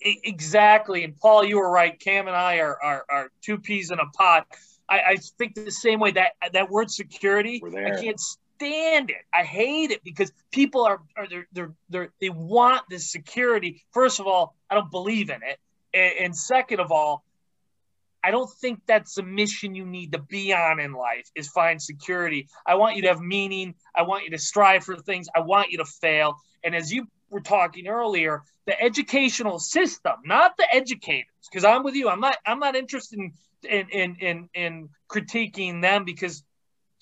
Exactly. And Paul, you were right. Cam and I are, are, are two peas in a pot. I, I think the same way that that word security. I can't stand it. I hate it because people are, are they're, they're, they're, they want this security. First of all, I don't believe in it, and, and second of all, I don't think that's the mission you need to be on in life is find security. I want you to have meaning. I want you to strive for things. I want you to fail. And as you were talking earlier, the educational system, not the educators, because I'm with you. I'm not I'm not interested in in in in, in critiquing them because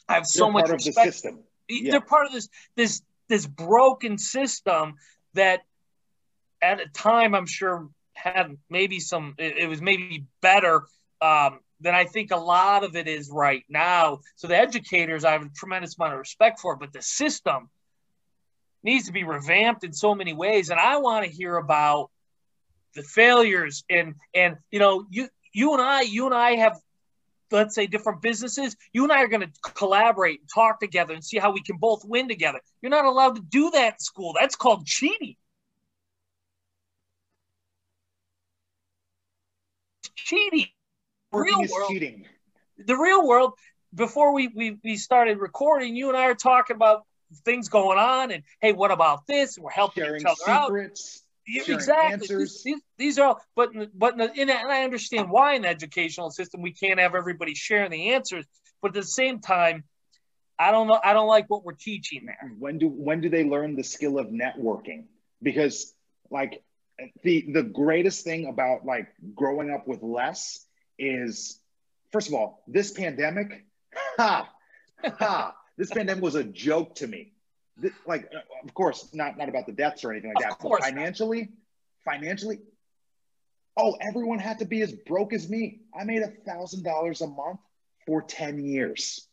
I have so They're much of the respect. system. They're part of this this this broken system that at a time I'm sure had maybe some it, it was maybe better um, than I think a lot of it is right now. So the educators I have a tremendous amount of respect for, but the system needs to be revamped in so many ways. And I want to hear about the failures and and you know you you and I you and I have let's say different businesses you and I are going to collaborate and talk together and see how we can both win together. You're not allowed to do that in school. That's called cheating. Cheating. Real world cheating. the real world before we, we we started recording you and i are talking about things going on and hey what about this and we're helping Sharing each other out secrets. Sharing exactly. These, these, these are all but but in and i understand why in the educational system we can't have everybody sharing the answers but at the same time i don't know i don't like what we're teaching there. When do when do they learn the skill of networking? Because like the the greatest thing about like growing up with less is first of all this pandemic [laughs] ha ha this pandemic was a joke to me Like uh, of course not not about the deaths or anything like Of that course but not. financially financially oh everyone had to be as broke as me i made a thousand dollars a month for 10 years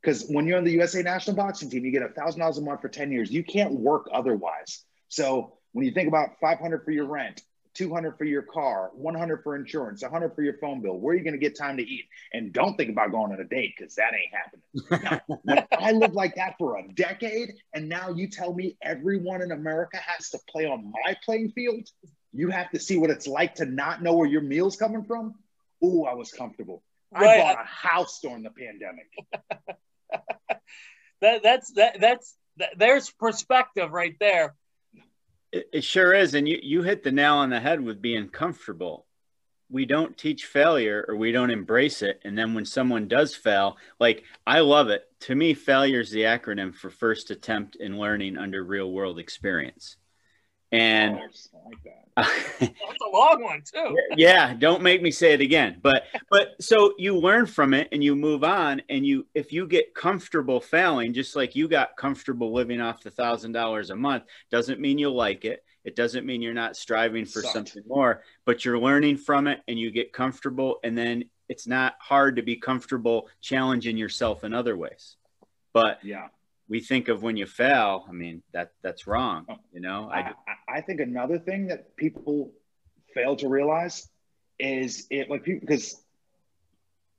because when you're on the USA national boxing team, you get a thousand dollars a month for 10 years. You can't work otherwise. So when you think about 500 for your rent, 200 for your car, 100 for insurance, 100 for your phone bill, where are you going to get time to eat? And don't think about going on a date because that ain't happening. Now, I lived like that for a decade, and now you tell me everyone in America has to play on my playing field, you have to see what it's like to not know where your meal's coming from. Ooh, I was comfortable. I bought a house during the pandemic. [laughs] that that's that that's that, there's perspective right there It, it sure is. And you, you hit the nail on the head with being comfortable. We don't teach failure or we don't embrace it. And then when someone does fail, like I love it. To me, failure is the acronym for first attempt in learning under real world experience. And Oh, like that. [laughs] that's a long one too yeah don't make me say it again but but so you learn from it and you move on and you if you get comfortable failing just like you got comfortable living off the thousand dollars a month doesn't mean you'll like it it doesn't mean you're not striving for Sucked. something more but you're learning from it and you get comfortable and then it's not hard to be comfortable challenging yourself in other ways but Yeah. We think of when you fail i mean that that's wrong oh, you know I, i think another thing that people fail to realize is it like people because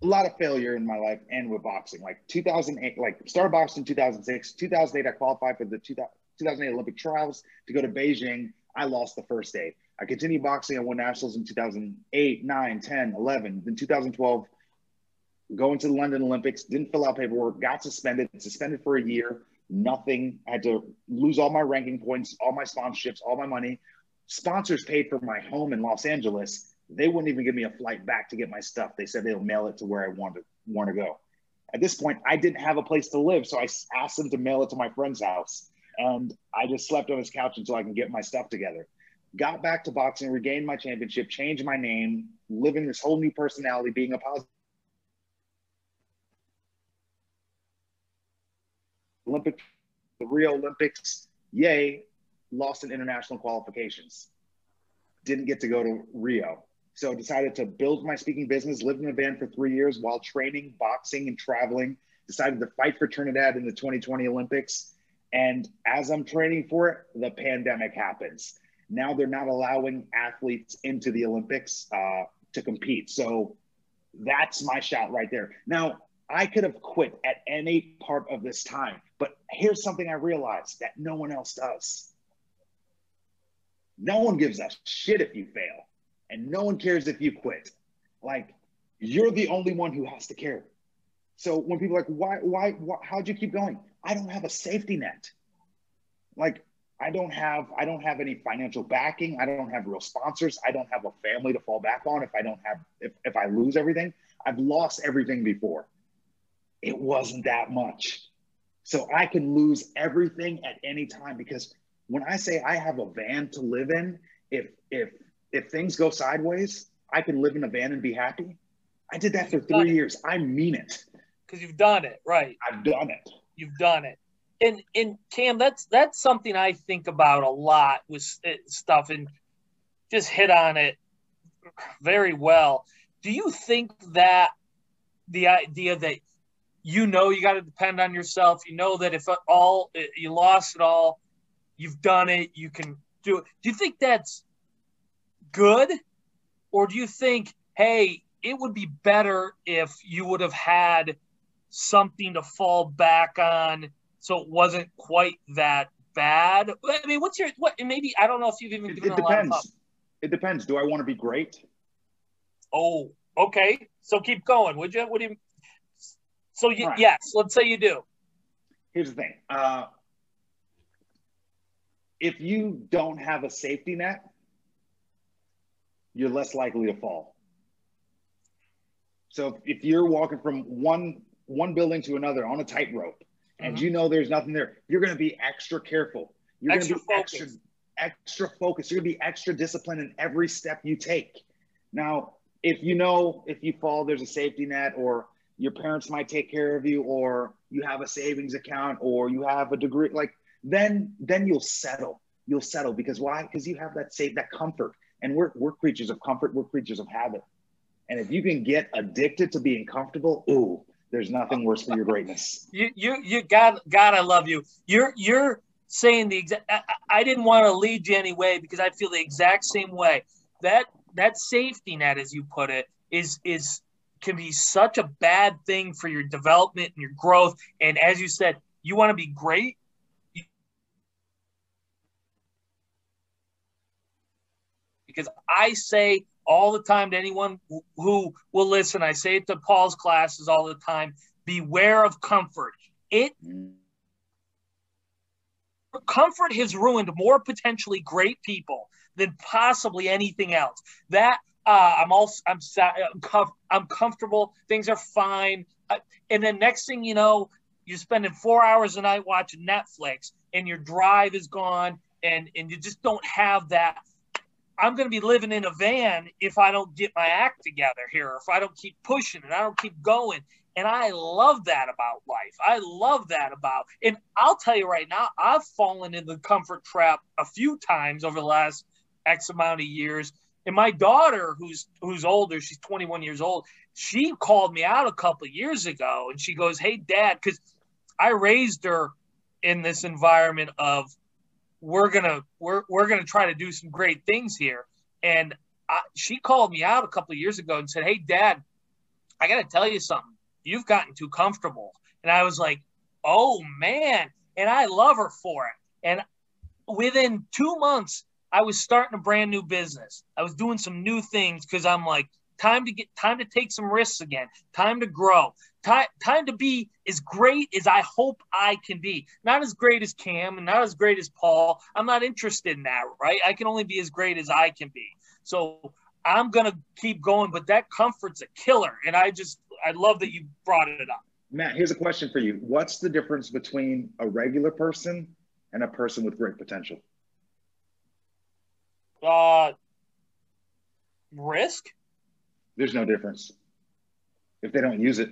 a lot of failure in my life and with boxing. Like 2008, like started boxing in 2006, 2008 I qualified for the 2000 2008 Olympic trials to go to Beijing. I lost the first day. I continued boxing. I won nationals in 2008, 9, 10, 11. Then 2012, going to the London Olympics, didn't fill out paperwork, got suspended, suspended for a year, nothing. I had to lose all my ranking points, all my sponsorships, all my money. Sponsors paid for my home in Los Angeles. They wouldn't even give me a flight back to get my stuff. They said they'll mail it to where I want to want to go. At this point, I didn't have a place to live, so I asked them to mail it to my friend's house, and I just slept on his couch until I can get my stuff together. Got back to boxing, regained my championship, changed my name, living this whole new personality, being a positive. Olympic, the Rio Olympics, yay, lost in international qualifications. Didn't get to go to Rio. So decided to build my speaking business, lived in a van for three years while training, boxing, and traveling. Decided to fight for Trinidad in the 2020 Olympics. And as I'm training for it, the pandemic happens. Now they're not allowing athletes into the Olympics uh, to compete. So that's my shot right there. Now, I could have quit at any part of this time, but here's something I realized that no one else does. No one gives a shit if you fail, and no one cares if you quit. Like, you're the only one who has to care. So when people are like, why, why, why, how'd you keep going? I don't have a safety net. Like I don't have, I don't have any financial backing. I don't have real sponsors. I don't have a family to fall back on if I don't have, if, if I lose everything. I've lost everything before. It wasn't that much. So I can lose everything at any time because when I say I have a van to live in, if if if things go sideways, I can live in a van and be happy. I did that for three years. I mean it. Because you've done it, right? I've done it. You've done it. And and Cam, that's that's something I think about a lot with eh, stuff, and just hit on it very well. Do you think that the idea that you know you got to depend on yourself, you know that if all you lost it all, you've done it, you can do it. Do you think that's good, or do you think, hey, it would be better if you would have had something to fall back on so it wasn't quite that bad? I mean, what's your what? Maybe I don't know if you've even given it, it depends. It depends. Do I want to be great? Oh, okay. So keep going, would you? Would you? So you, right. yes, let's say you do. Here's the thing. Uh, if you don't have a safety net, you're less likely to fall. So if you're walking from one one building to another on a tightrope, and mm-hmm. you know there's nothing there, you're going to be extra careful. You're going to be focus. extra extra focused. You're going to be extra disciplined in every step you take. Now, if you know if you fall, there's a safety net, or your parents might take care of you, or you have a savings account, or you have a degree, like then then you'll settle. You'll settle because why? Because you have that safe, that comfort. And we're we're creatures of comfort. We're creatures of habit. And if you can get addicted to being comfortable, ooh, there's nothing worse for your greatness. [laughs] You you you God God, I love you. You're you're saying the exact. I, I didn't want to lead you anyway because I feel the exact same way. That that safety net, as you put it, is is can be such a bad thing for your development and your growth. And as you said, you want to be great. Because I say all the time to anyone who will listen, I say it to Paul's classes all the time beware of comfort. It comfort has ruined more potentially great people than possibly anything else. That uh, I'm also I'm I'm, I'm comfortable. Things are fine. Uh, and then next thing you know, you're spending four hours a night watching Netflix, and your drive is gone, and and you just don't have that. I'm going to be living in a van if I don't get my act together here, if I don't keep pushing and I don't keep going. And I love that about life. I love that about, and I'll tell you right now, I've fallen in the comfort trap a few times over the last X amount of years and my daughter, who's who's older, she's 21 years old, she called me out a couple years ago, and she goes, "Hey, Dad," because I raised her in this environment of we're gonna we're we're gonna try to do some great things here, and I, she called me out a couple years ago and said, "Hey, Dad, I got to tell you something. You've gotten too comfortable," and I was like, "Oh man!" And I love her for it. And within two months, I was starting a brand new business. I was doing some new things because I'm like, time to get time to take some risks again, time to grow, time time to be as great as I hope I can be. Not as great as Cam and not as great as Paul. I'm not interested in that, right? I can only be as great as I can be. So I'm gonna keep going, but that comfort's a killer. And I just I love that you brought it up. Matt, here's a question for you. What's the difference between a regular person and a person with great potential? Uh, risk. There's no difference if they don't use it.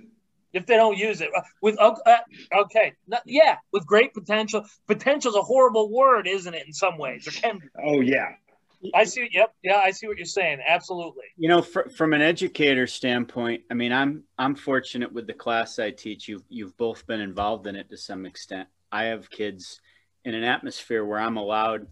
If they don't use it uh, with uh, okay, yeah, with great potential. Potential is a horrible word, isn't it? In some ways, or can. Oh yeah. I see. Yep. Yeah, I see what you're saying. Absolutely. You know, for, from an educator standpoint, I mean, I'm I'm fortunate with the class I teach. You've you've both been involved in it to some extent. I have kids in an atmosphere where I'm allowed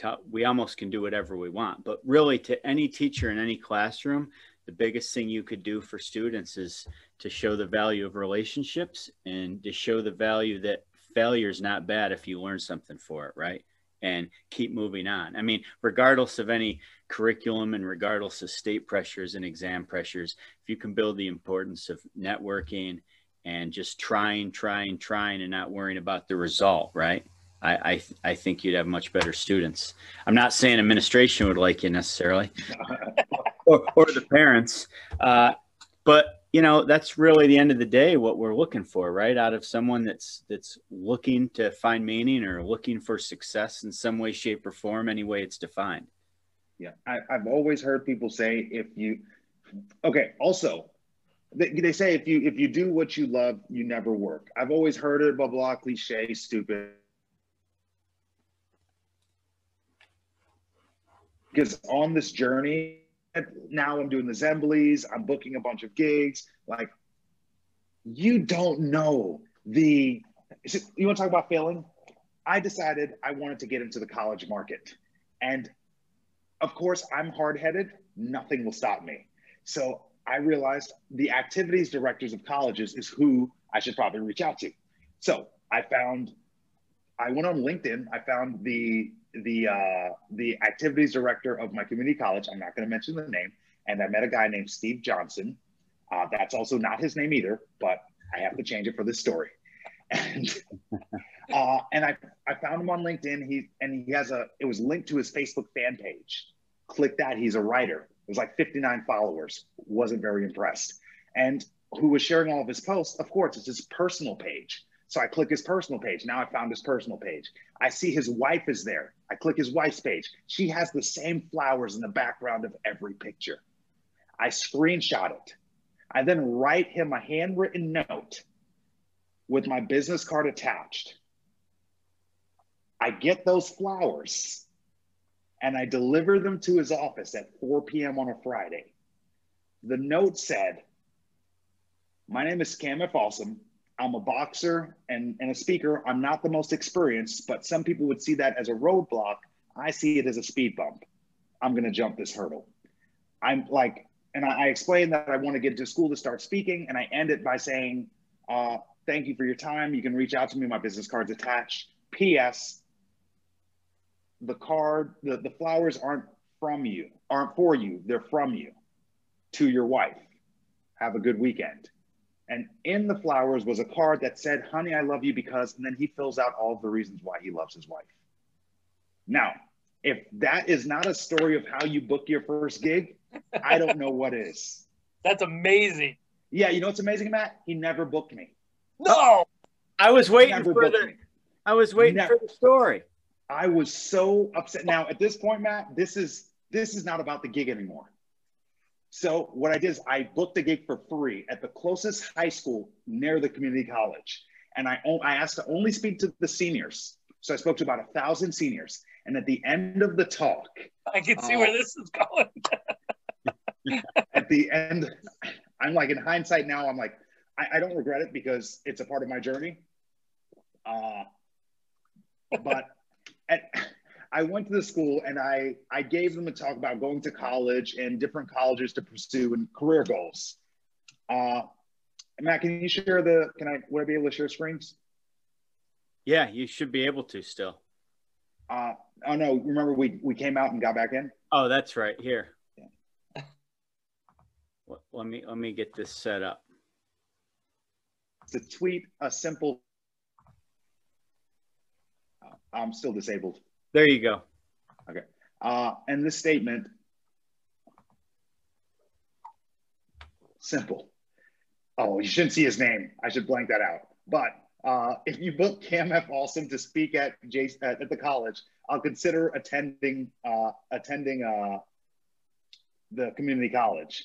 to, we almost can do whatever we want. But really, to any teacher in any classroom, the biggest thing you could do for students is to show the value of relationships and to show the value that failure is not bad if you learn something for it, right? And keep moving on. I mean, regardless of any curriculum and regardless of state pressures and exam pressures, if you can build the importance of networking and just trying, trying, trying, and not worrying about the result, right? I I, I think you'd have much better students. I'm not saying administration would like you necessarily, [laughs] or, or the parents, uh, but you know that's really the end of the day what we're looking for right out of someone that's that's looking to find meaning or looking for success in some way shape or form any way it's defined Yeah, I, I've always heard people say if you, okay. Also, they, they say if you if you do what you love, you never work. I've always heard it, blah blah, cliche, stupid. Because on this journey, now I'm doing the Zemblies, I'm booking a bunch of gigs. Like, you don't know the. You want to talk about failing? I decided I wanted to get into the college market, and of course, I'm hard headed. Nothing will stop me. So I realized the activities directors of colleges is who I should probably reach out to. So I found, I went on LinkedIn. I found the the uh, the activities director of my community college. I'm not going to mention the name. And I met a guy named Steve Johnson. Uh, that's also not his name either, but I have to change it for this story. [laughs] And uh, and I I found him on LinkedIn. He and he has a it was linked to his Facebook fan page. Click that. He's a writer. It was like 59 followers. Wasn't very impressed. And who was sharing all of his posts? Of course, it's his personal page. So I click his personal page. Now I found his personal page. I see his wife is there. I click his wife's page. She has the same flowers in the background of every picture. I screenshot it. I then write him a handwritten note with my business card attached. I get those flowers and I deliver them to his office at 4 p.m. on a Friday. The note said, My name is Cam F. Awesome. I'm a boxer and, and a speaker. I'm not the most experienced, but some people would see that as a roadblock. I see it as a speed bump. I'm going to jump this hurdle. I'm like, and I, I explain that I want to get to school to start speaking, and I end it by saying, uh, Thank you for your time. You can reach out to me. My business card's attached. P.S. The card, the, the flowers aren't from you, aren't for you. They're from you to your wife. Have a good weekend. And in the flowers was a card that said, Honey, I love you because, and then he fills out all of the reasons why he loves his wife. Now, if that is not a story of how you book your first gig, I don't know what is. [laughs] That's amazing. Yeah, you know what's amazing, Matt? He never booked me. No. i was waiting for the me. i was waiting Never. for the story I was so upset. Now, at this point, Matt, this is this is not about the gig anymore. So what I did is I booked a gig for free at the closest high school near the community college, and I, I asked to only speak to the seniors. So I spoke to about a thousand seniors, and at the end of the talk, I can see Oh. where this is going. [laughs] at the end, I'm like in hindsight now, I'm like, I, I don't regret it because it's a part of my journey. Uh, but at, I went to the school and I I gave them a talk about going to college and different colleges to pursue and career goals. Uh, Matt, can you share the? Can I? Would I be able to share screens? yeah you should be able to still Uh, oh no! Remember we we came out and got back in. oh that's right here Let- let me let me get this set up To tweet a simple. I'm still disabled. There you go Okay. Uh, and this statement, simple. Oh, you shouldn't see his name. I should blank that out. But uh, if you book Cam F. Awesome to speak at J- at, at the college, I'll consider attending uh, attending uh, the community college.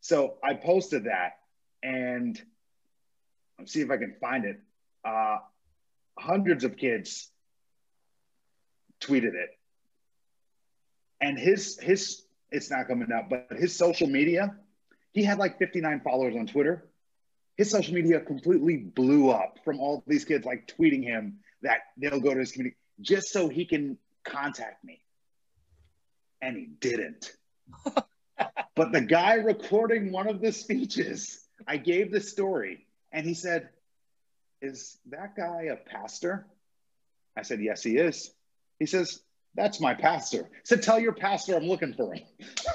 So I posted that, and let's see if I can find it. Uh, hundreds of kids tweeted it. And his his it's not coming up but his social media he had like 59 followers on twitter. His social media completely blew up from all these kids like tweeting him that they'll go to his community just so he can contact me. And he didn't. [laughs] But the guy recording one of the speeches i gave the story and he said is that guy a pastor? I said yes he is he says that's my pastor. So tell your pastor I'm looking for him.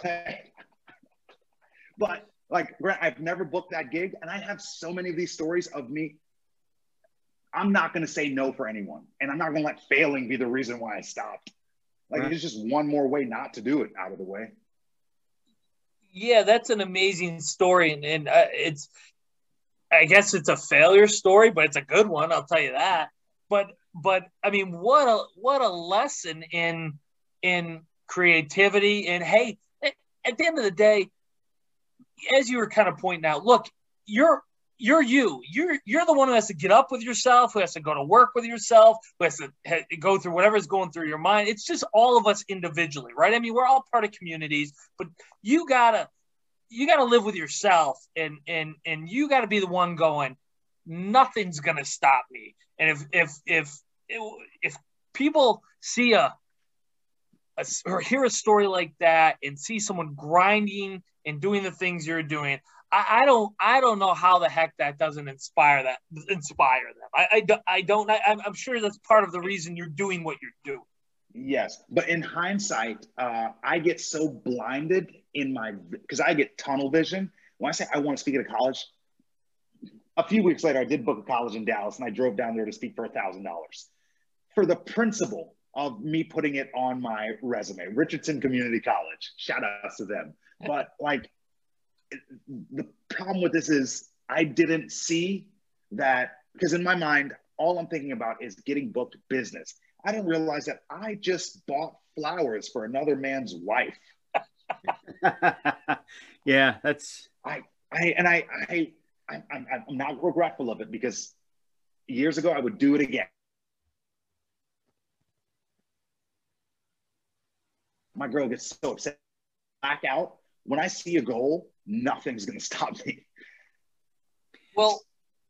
[laughs] but Like, Grant, I've never booked that gig, and I have so many of these stories of me. I'm not going to say no for anyone, and I'm not going to let failing be the reason why I stopped. Like, right. it's just one more way not to do it out of the way. Yeah, that's an amazing story, and, and uh, it's, I guess it's a failure story, but it's a good one. I'll tell you that. But, but I mean, what a what a lesson in in creativity. And hey, at the end of the day, as you were kind of pointing out, look, you're you're you. You're you're the one who has to get up with yourself, who has to go to work with yourself, who has to go through whatever's going through your mind. It's just all of us individually, right? I mean, we're all part of communities, but you gotta you gotta live with yourself, and and and you gotta be the one going. Nothing's gonna stop me. And if if if if people see a a, or hear a story like that and see someone grinding and doing the things you're doing, I, I don't I don't know how the heck that doesn't inspire that inspire them. I I, do, I don't I, I'm sure that's part of the reason you're doing what you're doing. Yes, but in hindsight, uh, I get so blinded in my because I get tunnel vision. When I say I want to speak at a college, a few weeks later, I did book a college in Dallas, and I drove down there to speak for a thousand dollars for the principle of me putting it on my resume. Richardson Community College, shout out to them. But [laughs] like, the problem with this is I didn't see that because in my mind, all I'm thinking about is getting booked business. I didn't realize that I just bought flowers for another man's wife. [laughs] yeah, that's I I and I I I'm, I'm not regretful of it because years ago I would do it again. my girl gets so upset. Back out. When I see a goal, nothing's going to stop me. Well,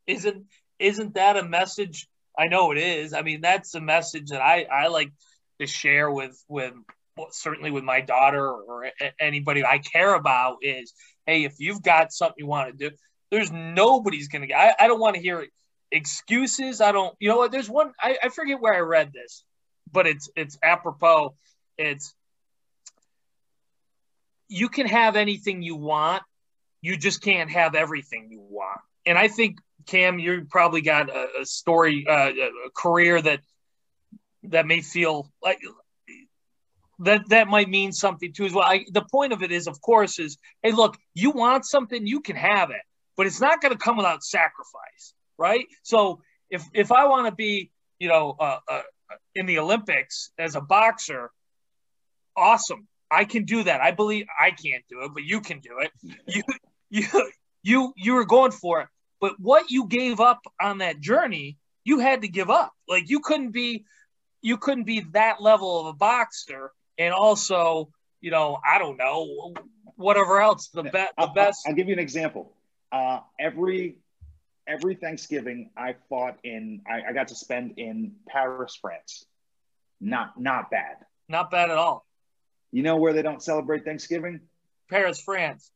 isn't isn't that a message? I know it is. I mean, that's a message that I I like to share with with certainly with my daughter or anybody I care about. Is hey, if you've got something you want to do, there's nobody's going to get. I, I don't want to hear excuses. I don't. You know what? There's one. I, I forget where I read this, but it's it's apropos. It's you can have anything you want. You just can't have everything you want. And I think Cam, you probably got a, a story, uh, a career that that may feel like that that might mean something too as well. I, the point of it is, of course, is hey, look, you want something, you can have it, but it's not going to come without sacrifice, right? So if if I want to be, you know, uh, uh, in the Olympics as a boxer, awesome. I can do that. I believe I can't do it, but you can do it. [laughs] You you you you were going for it. But what you gave up on that journey, you had to give up. Like you couldn't be you couldn't be that level of a boxer and also, you know, I don't know, whatever else. The best the best I'll, I'll give you an example. Uh, every every Thanksgiving I fought in I, I got to spend in Paris, France. Not not bad. Not bad at all. You know where they don't celebrate Thanksgiving? Paris, France.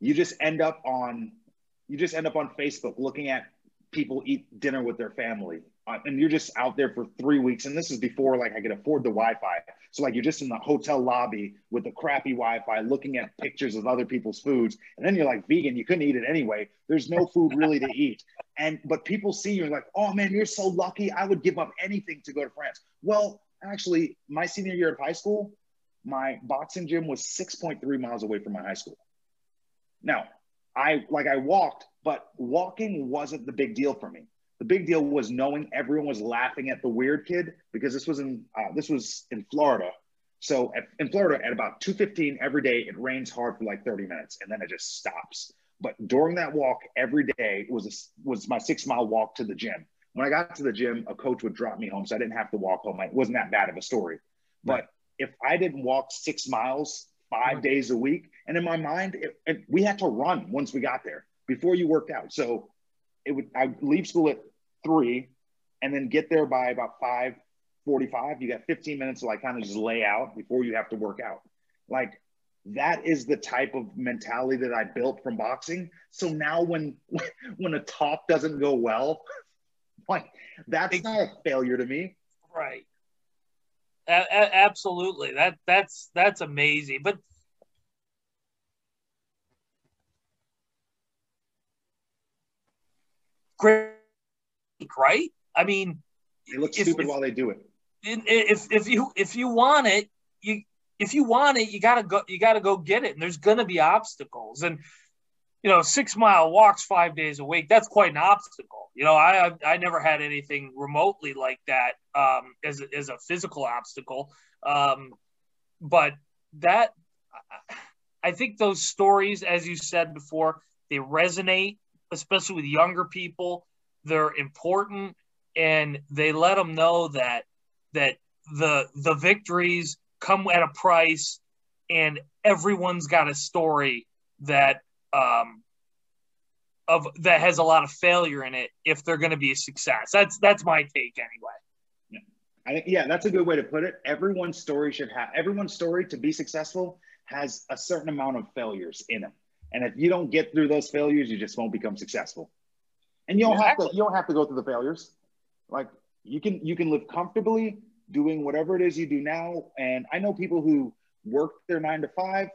You just end up on you just end up on Facebook looking at people eat dinner with their family. Uh, and you're just out there for three weeks. And this is before like I could afford the Wi-Fi. So like you're just in the hotel lobby with the crappy Wi-Fi, looking at pictures of other people's foods. And then you're like vegan, you couldn't eat it anyway. There's no food really to eat. And but people see you and like, oh man, you're so lucky. I would give up anything to go to France. Well, actually, my senior year of high school, my boxing gym was 6.3 miles away from my high school. Now, I like I walked, but walking wasn't the big deal for me. The big deal was knowing everyone was laughing at the weird kid because this was in uh, this was in Florida. So at, in Florida, at about 2:15 every day, it rains hard for like 30 minutes, and then it just stops. But during that walk every day was a, was my six mile walk to the gym. When I got to the gym, a coach would drop me home, so I didn't have to walk home. It wasn't that bad of a story. But if I didn't walk six miles five days a week, and in my mind, it, it, we had to run once we got there before you worked out. So it would I leave school at three, and then get there by about five forty-five. You got fifteen minutes to like kind of just lay out before you have to work out. Like that is the type of mentality that I built from boxing. So now when [laughs] when a talk doesn't go well, [laughs] like that's not a failure to me. Right. A- a- absolutely. That that's that's amazing. But great, right? I mean, They look if- stupid if- while they do it. if if you if you want it, you if you want it, you gotta go you gotta go get it. And there's gonna be obstacles. And you know, six mile walks five days a week, that's quite an obstacle. You know, I I, never had anything remotely like that um as a, as a physical obstacle. Um but that I think those stories, as you said before, they resonate, especially with younger people. They're important, and they let them know that that the the victories come at a price, and everyone's got a story that um, of that has a lot of failure in it if they're going to be a success. That's that's my take anyway. I think yeah, that's a good way to put it. Everyone's story should have everyone's story to be successful has a certain amount of failures in it. And if you don't get through those failures, you just won't become successful. And you don't have to you don't have to go through the failures. Like you can you can live comfortably doing whatever it is you do now. And I know people who work their nine to five,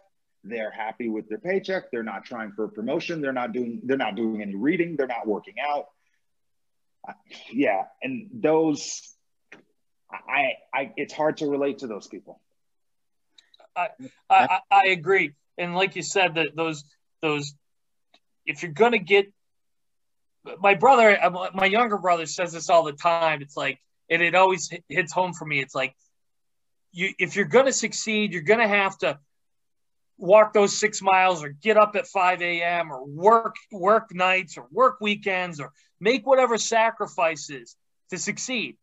they're happy with their paycheck, they're not trying for a promotion, they're not doing they're not doing any reading, they're not working out. Yeah, and those I, I, it's hard to relate to those people. I, I, I agree, and like you said, that those those if you're gonna get my brother, my younger brother says this all the time. It's like, and it always hits home for me. It's like, you if you're gonna succeed, you're gonna have to walk those six miles or get up at 5 a.m. or work work nights or work weekends or make whatever sacrifices to succeed.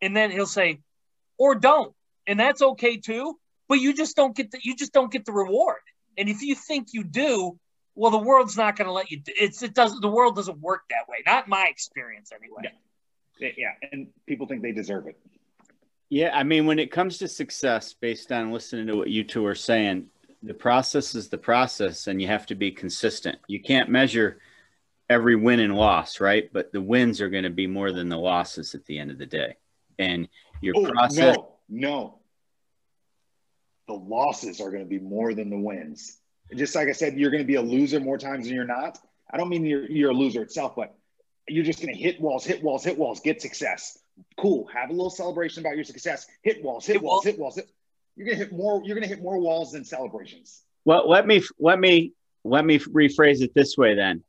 And then he'll say, or don't. And that's okay too. But you just don't get the you just don't get the reward. And if you think you do, well, the world's not going to let you. It's it doesn't. The world doesn't work that way. Not my experience anyway. Yeah. yeah, and people think they deserve it. Yeah, I mean, when it comes to success, based on listening to what you two are saying, the process is the process, and you have to be consistent. You can't measure every win and loss, right? But the wins are going to be more than the losses at the end of the day, and your oh, process. No, no, the losses are going to be more than the wins. Just like I said, you're going to be a loser more times than you're not. I don't mean you're, you're a loser itself, but you're just going to hit walls, hit walls, hit walls, get success. Cool. Have a little celebration about your success. Hit walls, hit, hit walls, walls, hit walls. Hit, you're going to hit more. You're going to hit more walls than celebrations. Well, let me let me let me rephrase it this way. Then,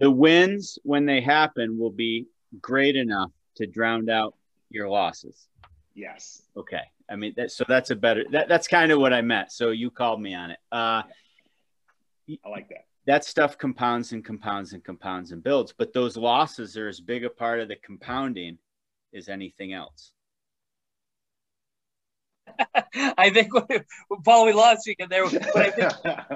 the wins when they happen will be great enough to drown out your losses. Yes. Okay. I mean, that, so that's a better, that, that's kind of what I meant. So you called me on it. Uh, I like that. That stuff compounds and compounds and compounds and builds, but those losses are as big a part of the compounding as anything else. [laughs] I think Paul, we lost you there. [laughs]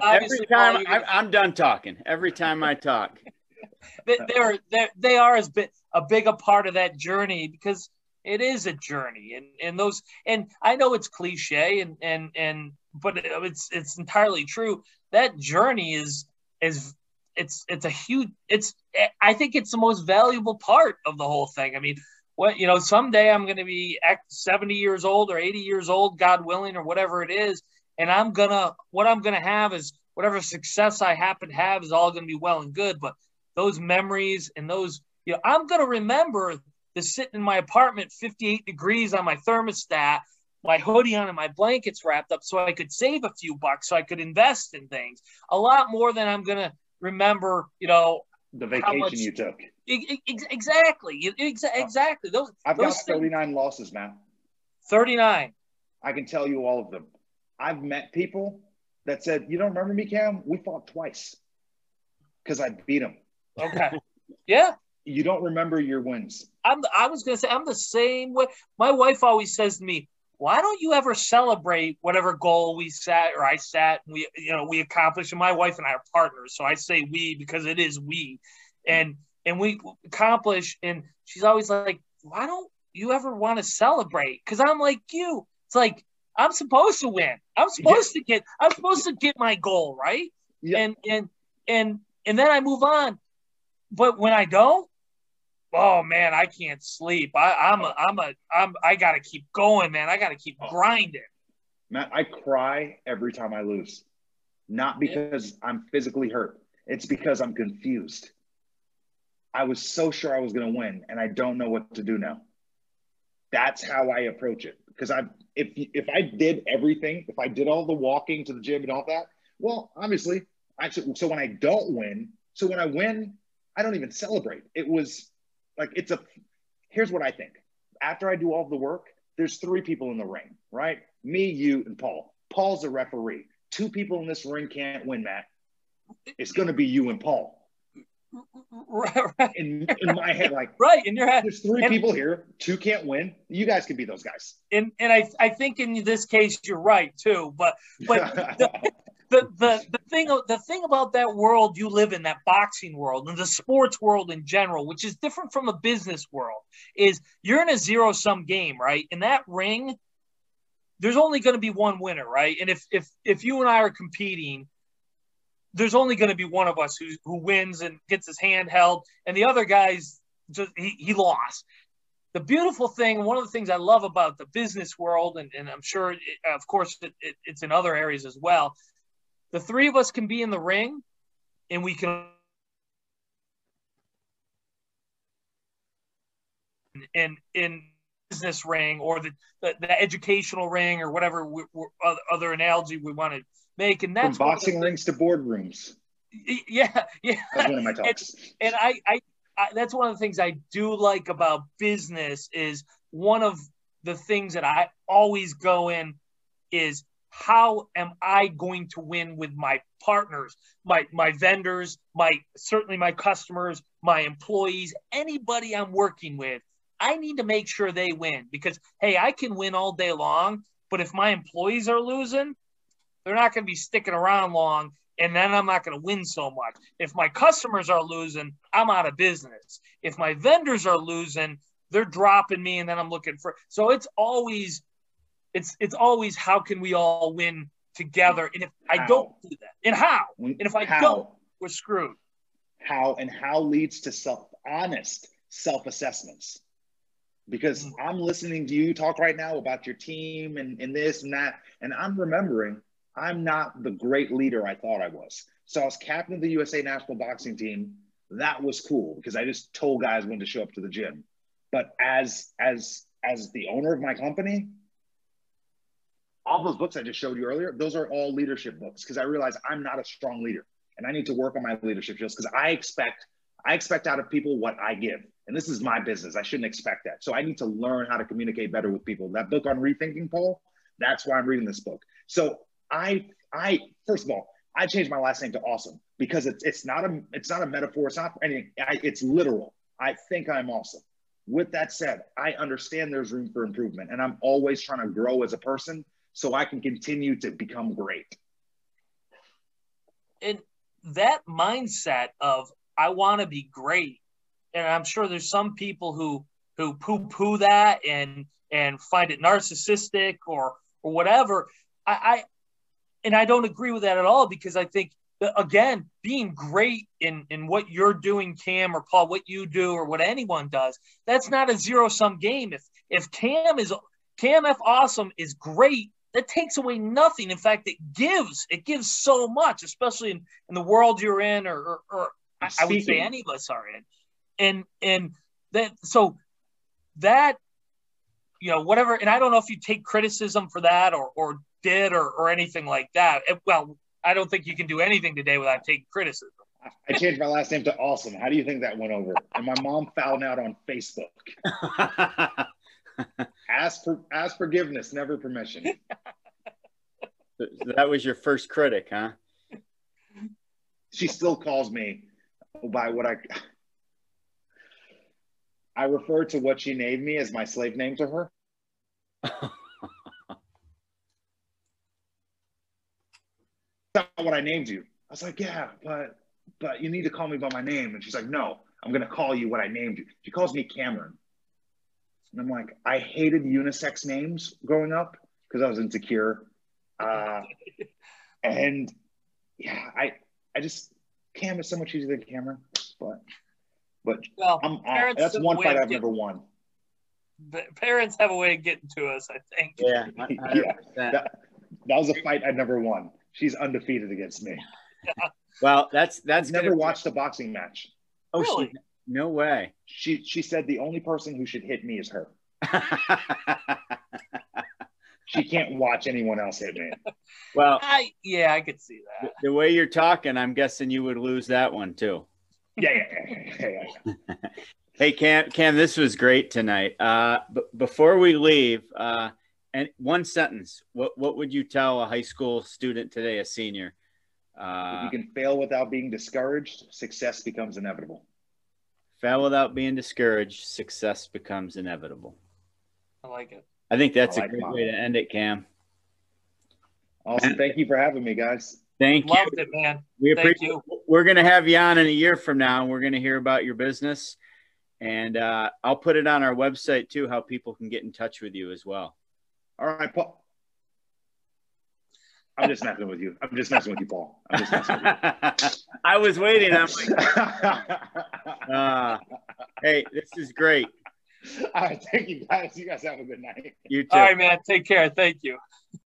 Every time I, I'm done talking. Every time I talk, [laughs] they're, they're they are as bit a big a part of that journey because it is a journey and and those and i know it's cliche and and and but it's it's entirely true. That journey is is it's it's a huge it's i think it's the most valuable part of the whole thing. I mean what you know someday i'm going to be 70 years old or 80 years old god willing or whatever it is and i'm gonna what i'm gonna have is whatever success i happen to have is all going to be well and good but those memories and those you know i'm going to remember sitting in my apartment 58 degrees on my thermostat my hoodie on and my blankets wrapped up so i could save a few bucks so i could invest in things. A lot more than i'm going to remember you know the vacation much, you took. Exactly. Exactly. Those i've those got 39 things, losses man. 39 i can tell you all of them. I've met people that said you don't remember me cam? We fought twice. Because i beat them okay. Yeah. You don't remember your wins. I'm. I was gonna say I'm the same way. My wife always says to me, "Why don't you ever celebrate whatever goal we set or I set? And we, you know, we accomplished." And my wife and I are partners, so I say we because it is we, and and we accomplish. And she's always like, "Why don't you ever want to celebrate?" Because I'm like you. It's like I'm supposed to win. I'm supposed yeah. to get. I'm supposed to get my goal right. Yeah. And and and and then I move on. But when I don't, oh man, I can't sleep. I, I'm a, I'm a, I'm, I gotta keep going, man. I gotta keep oh. grinding. Matt, I cry every time I lose, not because. I'm physically hurt. It's because I'm confused. I was so sure I was to win, and I don't know what to do now. That's how I approach it. Because I, if if I did everything, if I did all the walking to the gym and all that, well, obviously, I so when I don't win, so when I win, I don't even celebrate. It was like it's a. Here's what I think. After I do all the work, there's three people in the ring, right? Me, you, and Paul. Paul's a referee. Two people in this ring can't win, Matt. It's going to be you and Paul. Right, right. In, in my head, like [laughs] right in your head. there's three And- people here, two can't win. You guys can be those guys. And and I I think in this case you're right too. But But [laughs] the, the the the thing the thing about that world you live in, that boxing world and the sports world in general, which is different from a business world, is you're in a zero sum game, right? In that ring, there's only going to be one winner, right? And if if if you and I are competing, there's only going to be one of us who who wins and gets his hand held, and the other guy's just he, he lost. The beautiful thing, one of the things I love about the business world, and, and I'm sure, it, of course, it, it, it's in other areas as well. The three of us can be in the ring, and we can. And in business ring or the, the, the educational ring or whatever we, we, other analogy we want to make, and that's the boxing rings to boardrooms. Yeah, [laughs] yeah. That's one of my talks. and I, I, I that's one of the things I do like about business is one of the things that I always go in is how am I going to win with my partners, my my vendors, my certainly my customers, my employees, anybody I'm working with. I need to make sure they win because hey, I can win all day long, but if my employees are losing, they're not going to be sticking around long and then I'm not going to win so much. If my customers are losing, I'm out of business. If my vendors are losing, they're dropping me, and then I'm looking for. So it's always, it's it's always how can we all win together? And if I don't do that, and how? And if I how, don't, we're screwed. how and how leads to self honest self assessments. Because Mm. I'm listening to you talk right now about your team and, and this and that, and I'm remembering I'm not the great leader I thought I was. So I was captain of the USA national boxing team. That was cool because I just told guys when to show up to the gym. But as as as the owner of my company, all those books I just showed you earlier, those are all leadership books because I realize I'm not a strong leader and I need to work on my leadership skills because I expect I expect out of people what I give. And this is my business. I shouldn't expect that. So I need to learn how to communicate better with people. That book on rethinking, Paul, that's why I'm reading this book. So I I first of all, I changed my last name to awesome because it's it's not a it's not a metaphor, it's not anything. I, it's literal. I think I'm awesome. With that said, I understand there's room for improvement and I'm always trying to grow as a person so I can continue to become great. and that mindset of I want to be great, and I'm sure there's some people who who poo poo that and and find it narcissistic or or whatever. I, I and I don't agree with that at all because I think again, being great in in what you're doing, Cam or Paul, what you do or what anyone does, that's not a zero sum game. If if Cam is Cam F awesome is great, that takes away nothing. In fact, it gives. It gives so much, especially in, in the world you're in, or, or, or I, I would say any of us are in. And and that so that you know whatever. And I don't know if you take criticism for that or or did or or anything like that. It- well, I don't think you can do anything today without taking criticism. I changed my last name to Awesome. How do you think that went over? And my mom found out on Facebook. [laughs] Ask for ask forgiveness, never permission. [laughs] that was your first critic, huh? She still calls me by what I I refer to what she named me as my slave name to her. [laughs] That's not what I named you. I was like, yeah, but but you need to call me by my name. And she's like, no, I'm gonna call you what I named you. She calls me Cameron. And I'm like, I hated unisex names growing up because I was insecure. Uh, [laughs] and yeah, I I just Cam is so much easier than Cameron, but but Well, I'm I, Parents that's one fight I've never won. parents have a way of getting to us. I think. Yeah, [laughs] Yeah. 100%. That was a fight I never won. She's undefeated against me. Well, that's that's never watched a boxing match. Oh, Really? she No way. [laughs] She she said the only person who should hit me is her. She can't watch anyone else hit me. well, I yeah, I could see that. the way you're talking, I'm guessing you would lose that one too. Yeah, yeah, yeah, yeah, yeah. [laughs] Hey Cam, Cam, this was great tonight. Uh, but before we leave, uh, and one sentence, what what would you tell a high school student today, a senior? If Uh, you can fail without being discouraged, success becomes inevitable. Fail without being discouraged, success becomes inevitable. I like it. I think that's I a like great mine. way to end it, Cam. Awesome. Thank you for having me, guys. Thank you. Loved it, man. We Thank appreciate. you. We're going to have you on in a year from now. and We're going to hear about your business, and uh, I'll put it on our website too, how people can get in touch with you as well. All right, Paul. I'm just messing with you. I'm just messing with you, Paul. I'm just messing with [laughs] I was waiting. I'm like, [laughs] uh, hey, this is great. All right, thank you guys. You guys have a good night. You too. All right, man. Take care. Thank you.